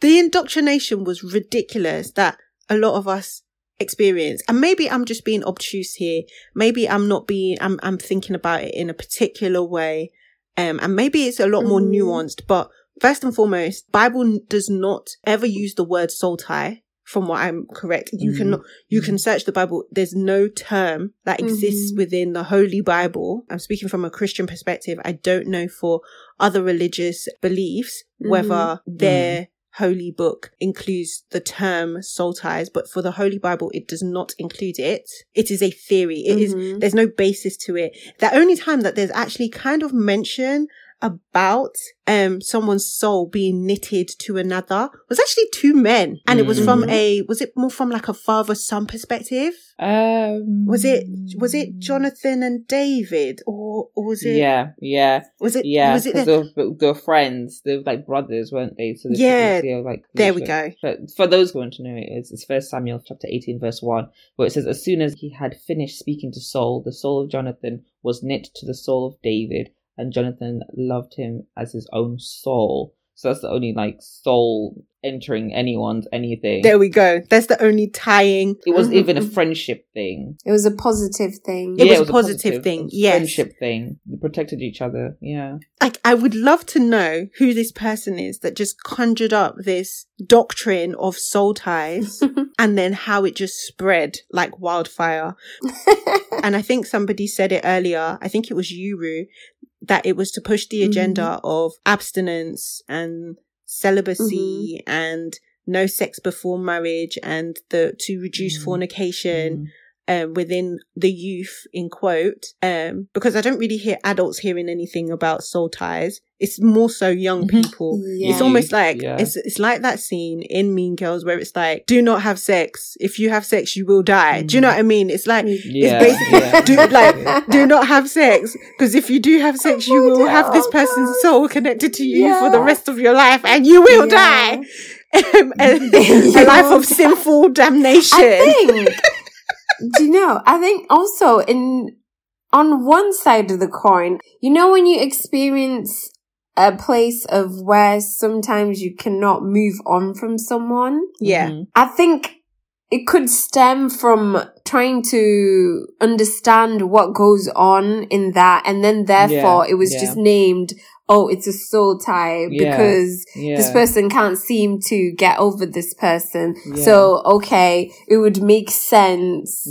the indoctrination was ridiculous that a lot of us experience. And maybe I'm just being obtuse here. Maybe I'm not being, I'm, I'm thinking about it in a particular way. Um, and maybe it's a lot more mm. nuanced, but first and foremost, Bible does not ever use the word soul tie. From what I'm correct, you mm. can you can search the Bible. There's no term that exists mm. within the Holy Bible. I'm speaking from a Christian perspective. I don't know for other religious beliefs whether mm-hmm. their holy book includes the term soul ties, but for the Holy Bible, it does not include it. It is a theory. It mm-hmm. is, there's no basis to it. The only time that there's actually kind of mention about um someone's soul being knitted to another was actually two men and it was from Mhm. a was it more from like a father son perspective Um, was it was it jonathan and david or, or was it Yeah, yeah, was it yeah. was it the, they, were, they were friends. They were like brothers, weren't they? So Yeah, they were like there we go But for those who want to know, it is it's First Samuel chapter eighteen, verse one, where it says, "As soon as he had finished speaking to Saul, the soul of Jonathan was knit to the soul of David, and Jonathan loved him as his own soul." So that's the only like soul entering anyone's anything. there we go that's the only tying it was even a friendship thing. It was a positive thing. It Yeah, was a positive thing, it a yes. friendship thing. They protected each other. Yeah. like I would love to know who this person is that just conjured up this doctrine of soul ties and then how it just spread like wildfire. And I think somebody said it earlier. I think it was Yuru that it was to push the mm-hmm. agenda of abstinence and celibacy mm-hmm. and no sex before marriage and the to reduce Mm. fornication um, within the youth in quote um, because I don't really hear adults hearing anything about soul ties. It's more so young Mhm. people. Yeah. It's almost like Yeah. it's it's like that scene in Mean Girls where it's like, do not have sex. If you have sex, you will die. Do you know what I mean? It's like Yeah. basically- yeah. do like do not have sex because if you do have sex, you will have this Oh, person's soul connected to you for the rest of your life, and you will Yeah. die. Um, a, a life of sinful damnation. I think. Do you know? I think also in on one side of the coin, you know, when you experience a place of where sometimes you cannot move on from someone, yeah. Mhm. I think it could stem from trying to understand what goes on in that, and then therefore Yeah, it was yeah. just named. Oh, it's a soul tie Yeah, because Yeah. this person can't seem to get over this person. Yeah. So, okay, it would make sense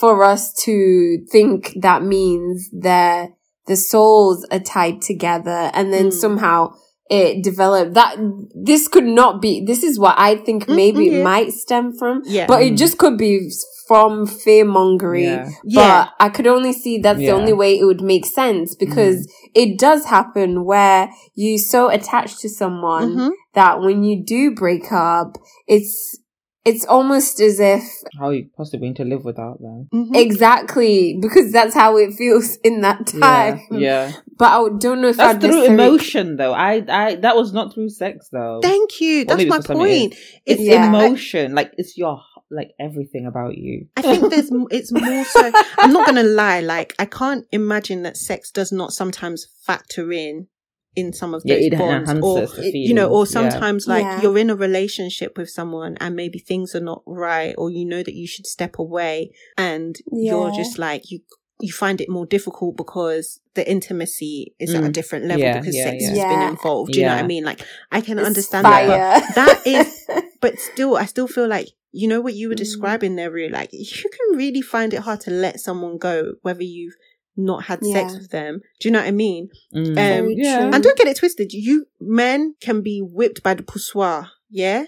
for us to think that means that the souls are tied together and then Mm. somehow it developed that this could not be this is what I think Mm, maybe yeah. it might stem from. Yeah. But it Mm. just could be from fear mongering. Yeah. Yeah. But I could only see that's the only way it would make sense because it does happen where you're so attached to someone Mhm. that when you do break up, it's it's almost as if How are you possibly going to live without them? Mhm. exactly because that's how it feels in that time. Yeah. yeah. But I don't know if That's I'd through necessarily- emotion, though. I, I, that was not through sex, though. Thank you. Or That's maybe my for some point. It's Yeah. emotion. Like it's your, like everything about you. I think there's, it's more so, I'm not going to lie. Like, I can't imagine that sex does not sometimes factor in in some of Yeah, those it bonds or, enhances the you know, or feelings, yeah. sometimes like Yeah. you're in a relationship with someone and maybe things are not right or you know that you should step away and you're just like, you, you find it more difficult because the intimacy is at a Mm. different level Yeah, because yeah, sex yeah. has been involved. Do you know what I mean? Like, I can It's understand that. but that is but still, I still feel like you know what you were Mm. describing there. Really, like you can really find it hard to let someone go, whether you've not had sex with them. Do you know what I mean? Mm. Um, yeah. And don't get it twisted. You men can be whipped by the poussoir. Yeah,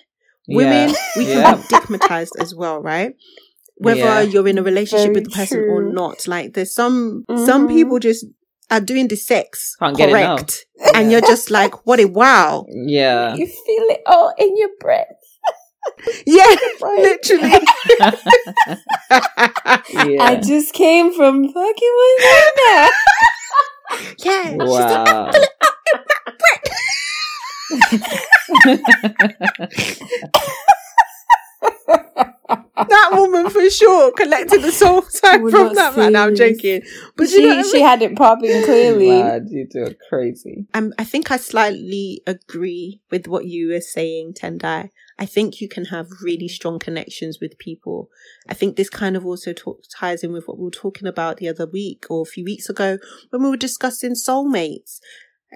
women Yeah. we can Yeah. be stigmatized as well, right? Whether Yeah. you're in a relationship Very with the person or not, like there's some some Mhm. people just are doing the sex Can't get enough. correct, and you're just like, what a wow, Yeah. you feel it all in your breath. yeah, Right. literally. yeah. I just came from fucking with Linda. yeah, she's like, wow. That woman for sure collected the soul time We're from that man. No, I'm joking, but she you know what I she mean? had it popping clearly. Mad, you two are crazy. Um, I think I slightly agree with what you were saying, Tendai. I think you can have really strong connections with people. I think this kind of also talk, ties in with what we were talking about the other week or a few weeks ago when we were discussing soulmates.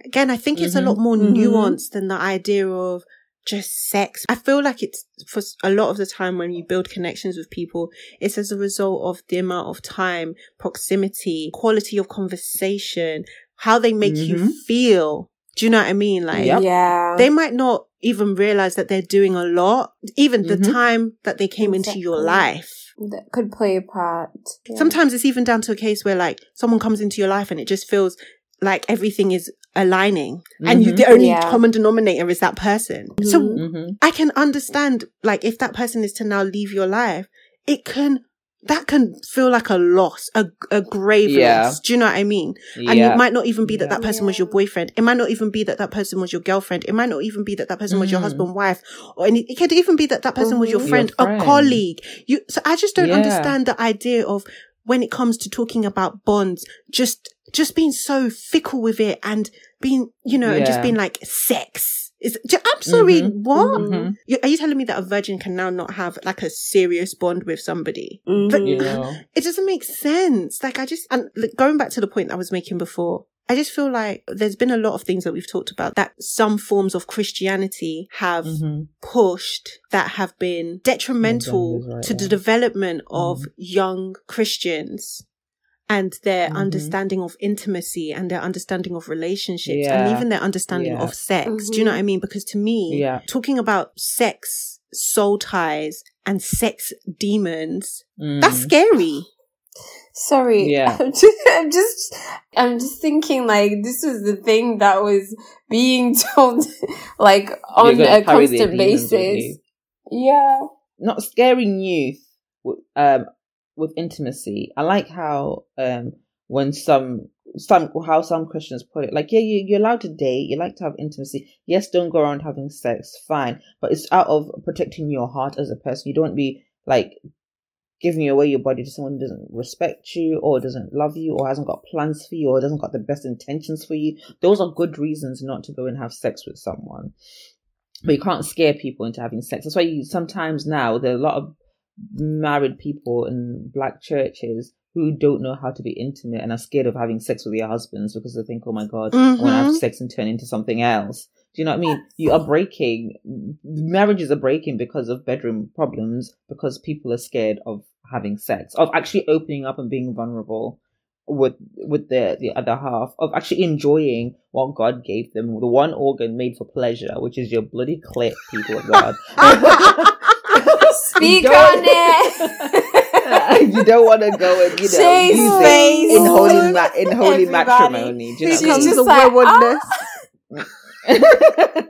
Again, I think it's a lot more Mhm. nuanced than the idea of just sex. I feel like it's for a lot of the time when you build connections with people, it's as a result of the amount of time, proximity, quality of conversation, how they make you Mhm. feel. Do you know what I mean? Like, Yep. Yeah. they might not even realize that they're doing a lot, even the Mhm. time that they came into your life. that could play a part. Yeah. Sometimes it's even down to a case where like someone comes into your life and it just feels like everything is aligning and you, the only Yeah. common denominator is that person. So Mhm. Mm-hmm. I can understand, like, if that person is to now leave your life, it can, that can feel like a loss, a, a grave Yeah. loss. Do you know what I mean? And Yeah. it might not even be that Yeah. that person was your boyfriend. It might not even be that that person was your girlfriend. It might not even be that that person was your Mm. husband, wife, or any, it could even be that that person was your Mhm. Your friend, friend. a colleague. You, so I just don't Yeah. understand the idea of when it comes to talking about bonds, just, just being so fickle with it and being, you know, and just being like sex. Is, I'm sorry, Mhm. what? Mhm. Are you telling me that a virgin can now not have like a serious bond with somebody? Mhm. You know. It doesn't make sense. Like I just, and like, going back to the point I was making before, I just feel like there's been a lot of things that we've talked about that some forms of Christianity have Mhm. pushed that have been detrimental right to the development of young Christians and their Mhm. understanding of intimacy and their understanding of relationships and even their understanding Yeah. of sex. Do you know what I mean? Because to me, Yeah. talking about sex, soul ties, and sex demons, Mm. that's scary. Sorry. Yeah. I'm just, I'm just, I'm just thinking like this was the thing that was being told like on a constant basis. Yeah. not scaring youth with, um with intimacy. I like how um when some some how some Christians put it, like yeah, you you're allowed to date, you like to have intimacy. Yes, don't go around having sex, fine, but it's out of protecting your heart as a person. You don't be like giving away your body to someone who doesn't respect you or doesn't love you or hasn't got plans for you or doesn't got the best intentions for you. Those are good reasons not to go and have sex with someone but you can't scare people into having sex. That's why you sometimes now there are a lot of married people in black churches who don't know how to be intimate and are scared of having sex with their husbands because they think, oh my god, I want to have mm-hmm. sex and turn into something else. Do you know what I mean? You are breaking marriages are breaking because of bedroom problems because people are scared of having sex, of actually opening up and being vulnerable with with the the other half of actually enjoying what God gave them, the one organ made for pleasure, which is your bloody clit, people of God. Speak You on don't- it. you don't want to go and you know Chase use face. it in holy ma- in holy Everybody. matrimony. Do you know She's what I mean? just the like, waywardness. Ah.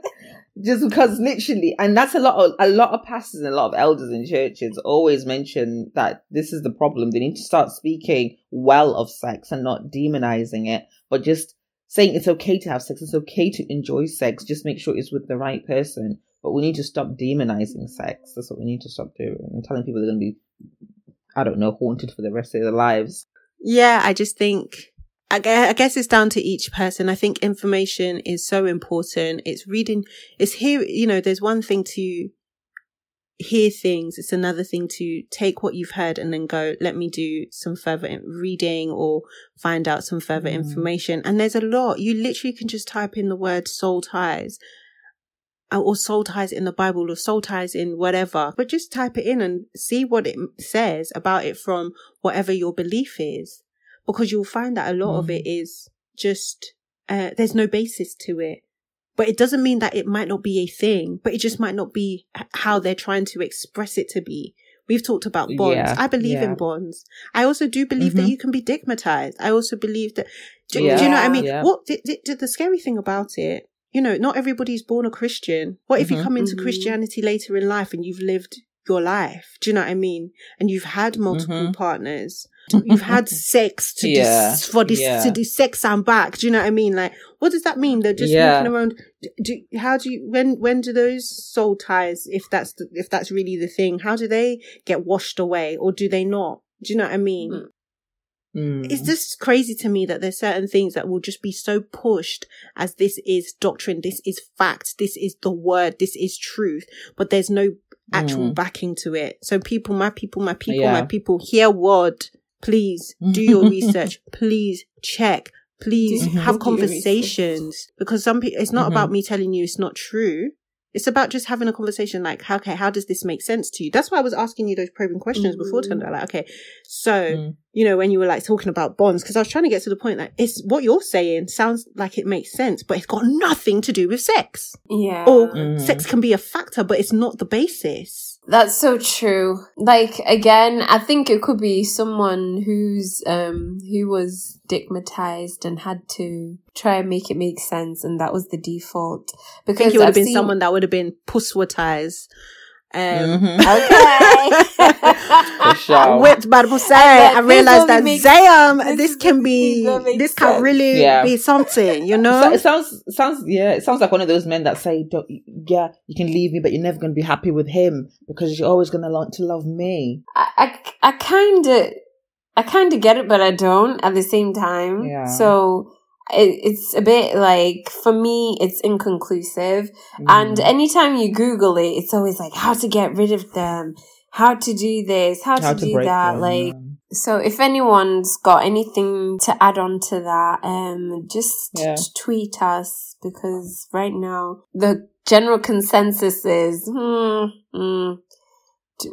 just because literally and that's a lot of a lot of pastors and a lot of elders in churches always mention that this is the problem. They need to start speaking well of sex and not demonizing it but just saying it's okay to have sex it's okay to enjoy sex just make sure it's with the right person. But we need to stop demonizing sex. That's what we need to stop doing and telling people they're going to be i don't know haunted for the rest of their lives. Yeah, I just think, I gue- I guess it's down to each person. I think information is so important. It's reading, it's here, you know, there's one thing to hear things. It's another thing to take what you've heard and then go, let me do some further reading or find out some further Mm. information. And there's a lot. You literally can just type in the word soul ties uh, or soul ties in the Bible or soul ties in whatever, but just type it in and see what it says about it from whatever your belief is. Because you'll find that a lot of Mm. it is just, uh, there's no basis to it. But it doesn't mean that it might not be a thing, but it just might not be how they're trying to express it to be. We've talked about bonds. Yeah, I believe yeah. in bonds. I also do believe that Mhm. you can be digmatized. I also believe that, do, do you know what I mean? yeah. What, the, the, the scary thing about it, you know, not everybody's born a Christian. What if you Mhm. come into Mhm. Christianity later in life and you've lived your life? Do you know what I mean? And you've had multiple Mhm. partners. You've had sex to Yeah, for this, yeah. to do sex and back. Do you know what I mean? Like, what does that mean? They're just Yeah. walking around. Do, do, how do you, when, when do those soul ties, if that's, the, if that's really the thing, how do they get washed away or do they not? Do you know what I mean? Mm. Mm. It's just crazy to me that there's certain things that will just be so pushed as this is doctrine, this is fact, this is the word, this is truth, but there's no actual Mm. backing to it. So people, my people, my people, Yeah. my people, hear word. Please do your research. Please check. Please Do have conversations because some people, it's not Mhm. about me telling you it's not true. It's about just having a conversation like, okay, how does this make sense to you? That's why I was asking you those probing questions before, Mhm. Tendai. Like, okay, so Mm. you know, when you were like talking about bonds, because I was trying to get to the point that it's what you're saying sounds like it makes sense, but it's got nothing to do with sex. Yeah. Or Mm. sex can be a factor, but it's not the basis. That's so true. Like again, I think it could be someone who's um who was stigmatized and had to try and make it make sense, and that was the default. I Because think it would have been seen- someone that would have been pusswatized. Um, Mhm. Okay. For sure. Whipped by the pussy. then I realized that makes- Zayam, this this can be, don't this can sense. really Yeah. be something, you So- know? it sounds sounds yeah, it sounds like one of those men that say, Don't, "Yeah, you can leave me, but you're never going to be happy with him because you're always going to want to love me." I, I, I kind of, I kind of get it, but I don't at the same time. Yeah. So it, it's a bit like, for me, it's inconclusive. And Mm. anytime you Google it, it's always like how to get rid of them, how to do this, how, How to, to do that. them, like, yeah. so if anyone's got anything to add on to that, um, just Yeah. tweet us because right now the general consensus is, hmm, hmm,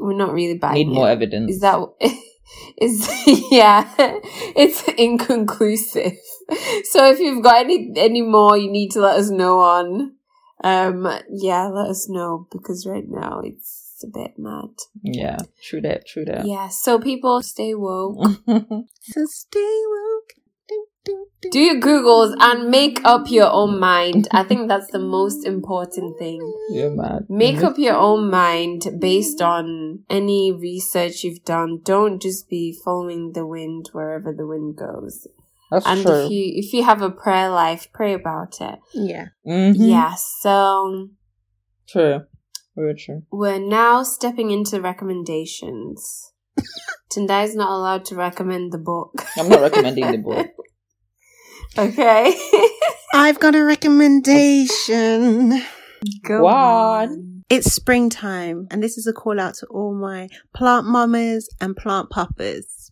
we're not really buying need more it. evidence. Is that is yeah? It's inconclusive. So if you've got any any more, you need to let us know on. Um, yeah, let us know because right now it's a bit mad. yeah, true that, true that. Yeah. So people stay woke. So stay woke. Do, your Googles and make up your own mind. I think that's the most important thing. you're mad. Make up your own mind based on any research you've done. Don't just be following the wind wherever the wind goes. That's and true. if you if you have a prayer life, pray about it. Yeah. Mhm. Yeah. So true. Very true. we're now stepping into recommendations. Tendai's not allowed to recommend the book. I'm not recommending the book. okay. I've got a recommendation. Go What? on. It's springtime, and this is a call out to all my plant mamas and plant papas,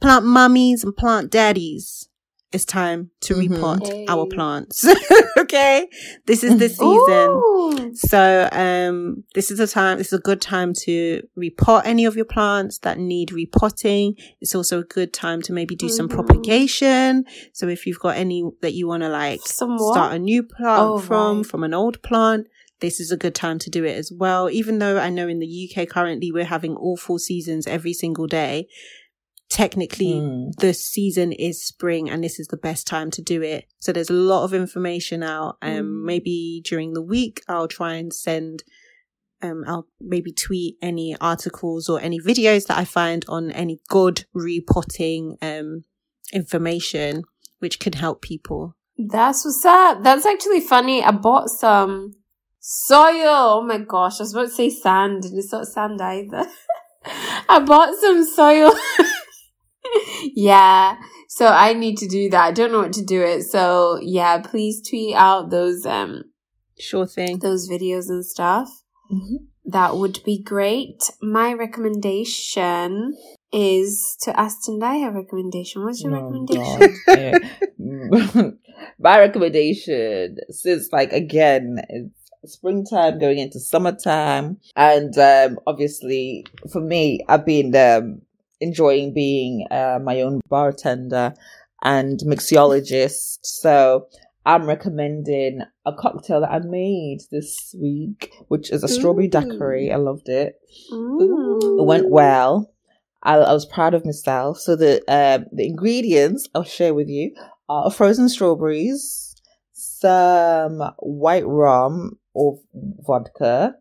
plant mummies and plant daddies. It's time to Mhm. repot Hey. our plants. okay, this is the season. Ooh. So, um, this is a time, this is a good time to repot any of your plants that need repotting. It's also a good time to maybe do some Mhm. propagation. So if you've got any that you want to like Some start a new plant Oh, from, right. from an old plant, this is a good time to do it as well. Even though I know in the UK currently we're having awful seasons every single day. Technically, Mm. the season is spring and this is the best time to do it. So there's a lot of information out. Um, Mm. maybe during the week, I'll try and send, um, I'll maybe tweet any articles or any videos that I find on any good repotting, um, information, which can help people. That's what's up. That's actually funny. I bought some soil. Oh my gosh, I was about to say sand, and it's not sand either. I bought some soil. yeah. So I need to do that. I don't know what to do it. So yeah, please tweet out those um Sure thing. those videos and stuff. Mhm. That would be great. My recommendation is to ask Tendai her recommendation. What's your Oh, recommendation? My recommendation, since like again, it's springtime going into summertime, and um, obviously for me, I've been um, enjoying being uh, my own bartender and mixologist. So I'm recommending a cocktail that I made this week, which is a strawberry daiquiri. I loved it. Ooh. It went well. I, I was proud of myself. So the um, the ingredients I'll share with you are frozen strawberries, some white rum or vodka,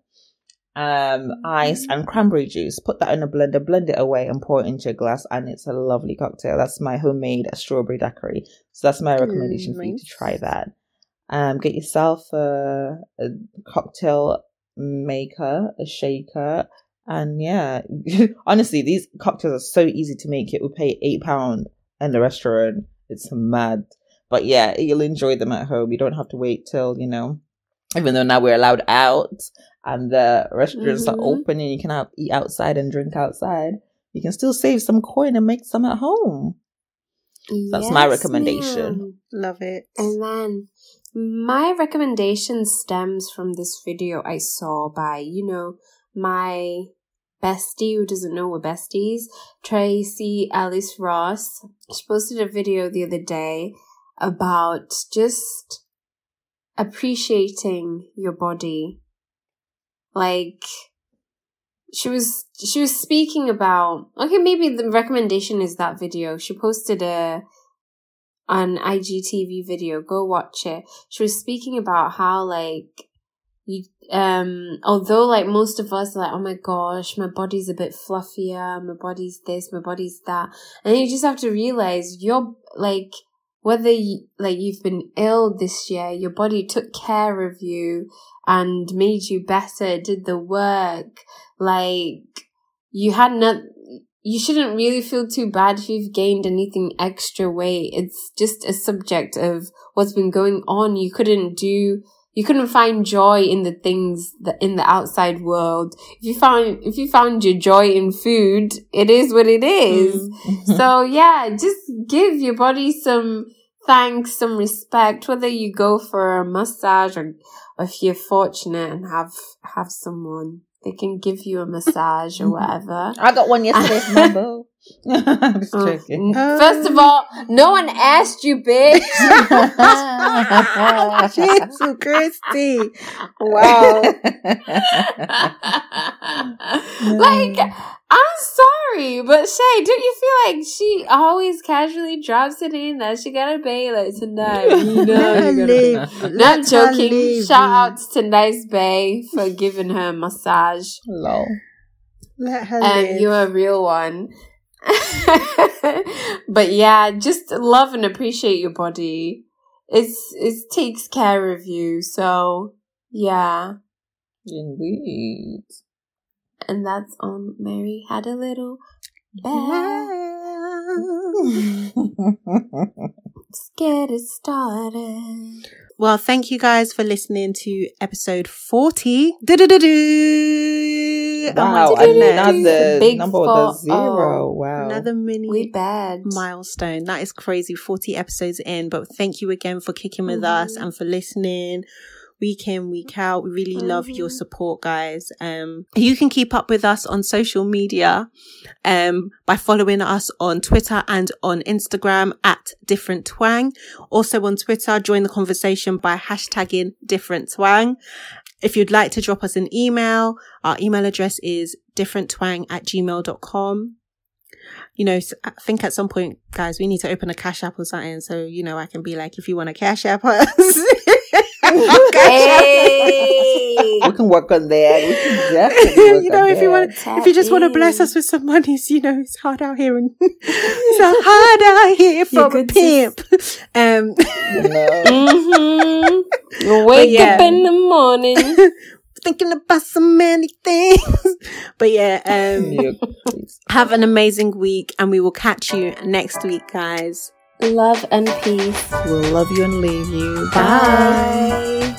um, ice and cranberry juice. Put that in a blender, blend it away, and pour it into a glass, and it's a lovely cocktail. That's my homemade strawberry daiquiri. So that's my recommendation for you to try that. Um, get yourself a, a cocktail maker, a shaker, and yeah, honestly, these cocktails are so easy to make. It would pay eight pound in the restaurant. It's mad, but yeah, you'll enjoy them at home. You don't have to wait till you know. Even though now we're allowed out and the restaurants are Mhm. open and you can out, eat outside and drink outside, you can still save some coin and make some at home. That's my recommendation. ma'am. Love it. And then my recommendation stems from this video I saw by, you know, my bestie who doesn't know we're besties, Tracee Ellis Ross. She posted a video the other day about just appreciating your body. Like, she was she was speaking about okay maybe the recommendation is that video. She posted a an IGTV video. Go watch it. She was speaking about how like you um although like most of us like oh my gosh my body's a bit fluffier my body's this my body's that. And you just have to realize you're like whether you, like you've been ill this year your body took care of you and made you better did the work like you had not you shouldn't really feel too bad if you've gained anything extra weight. It's just a subject of what's been going on. You couldn't do you couldn't find joy in the things that in the outside world. If you found if you found your joy in food, it is what it is. Mm. so yeah, just give your body some thanks, some respect, whether you go for a massage or, or if you're fortunate and have have someone. They can give you a massage or whatever. I got one yesterday from my boo. I'm just mm. Oh, joking. First of all, no one asked you, bitch. Jesus Christy. Wow. like, I'm sorry, but Shay, don't you feel like she always casually drops it in that she got a bay like tonight? You know, Let her you gotta- live. Not joking. Shout out to Nice Bay for giving her a massage. Lol. Let her And live. you're a real one. but yeah, just love and appreciate your body. It's it takes care of you. So yeah. Indeed. And that's on Mary had a little bag. Let's get it started. Well, thank you guys for listening to episode 40. Do-do-do-do. wow, And once another Big number with a zero. wow. Another mini We bad. milestone. That is crazy. 40 episodes in. But thank you again for kicking with us Mhm. and for listening week in, week out. We really love your Mhm. support, guys. Um, you can keep up with us on social media, um, by following us on Twitter and on Instagram at different twang. Also on Twitter, join the conversation by hashtagging different twang. If you'd like to drop us an email, our email address is differenttwang at gmail.com you know, I think at some point, guys, we need to open a cash app or something. So, you know, I can be like, if you want to cash app us. Hey! we can work on that. We can definitely work you know, on if you that. want, if you just want to bless us with some monies, you know, it's hard out here and it's hard out here for a good pimp. Um, You know? mm-hmm. Wake yeah. up in the morning. thinking about so many things. but yeah, um, You're have an amazing week and we will catch you next week, guys. Love and peace. We'll love you and leave you. Bye.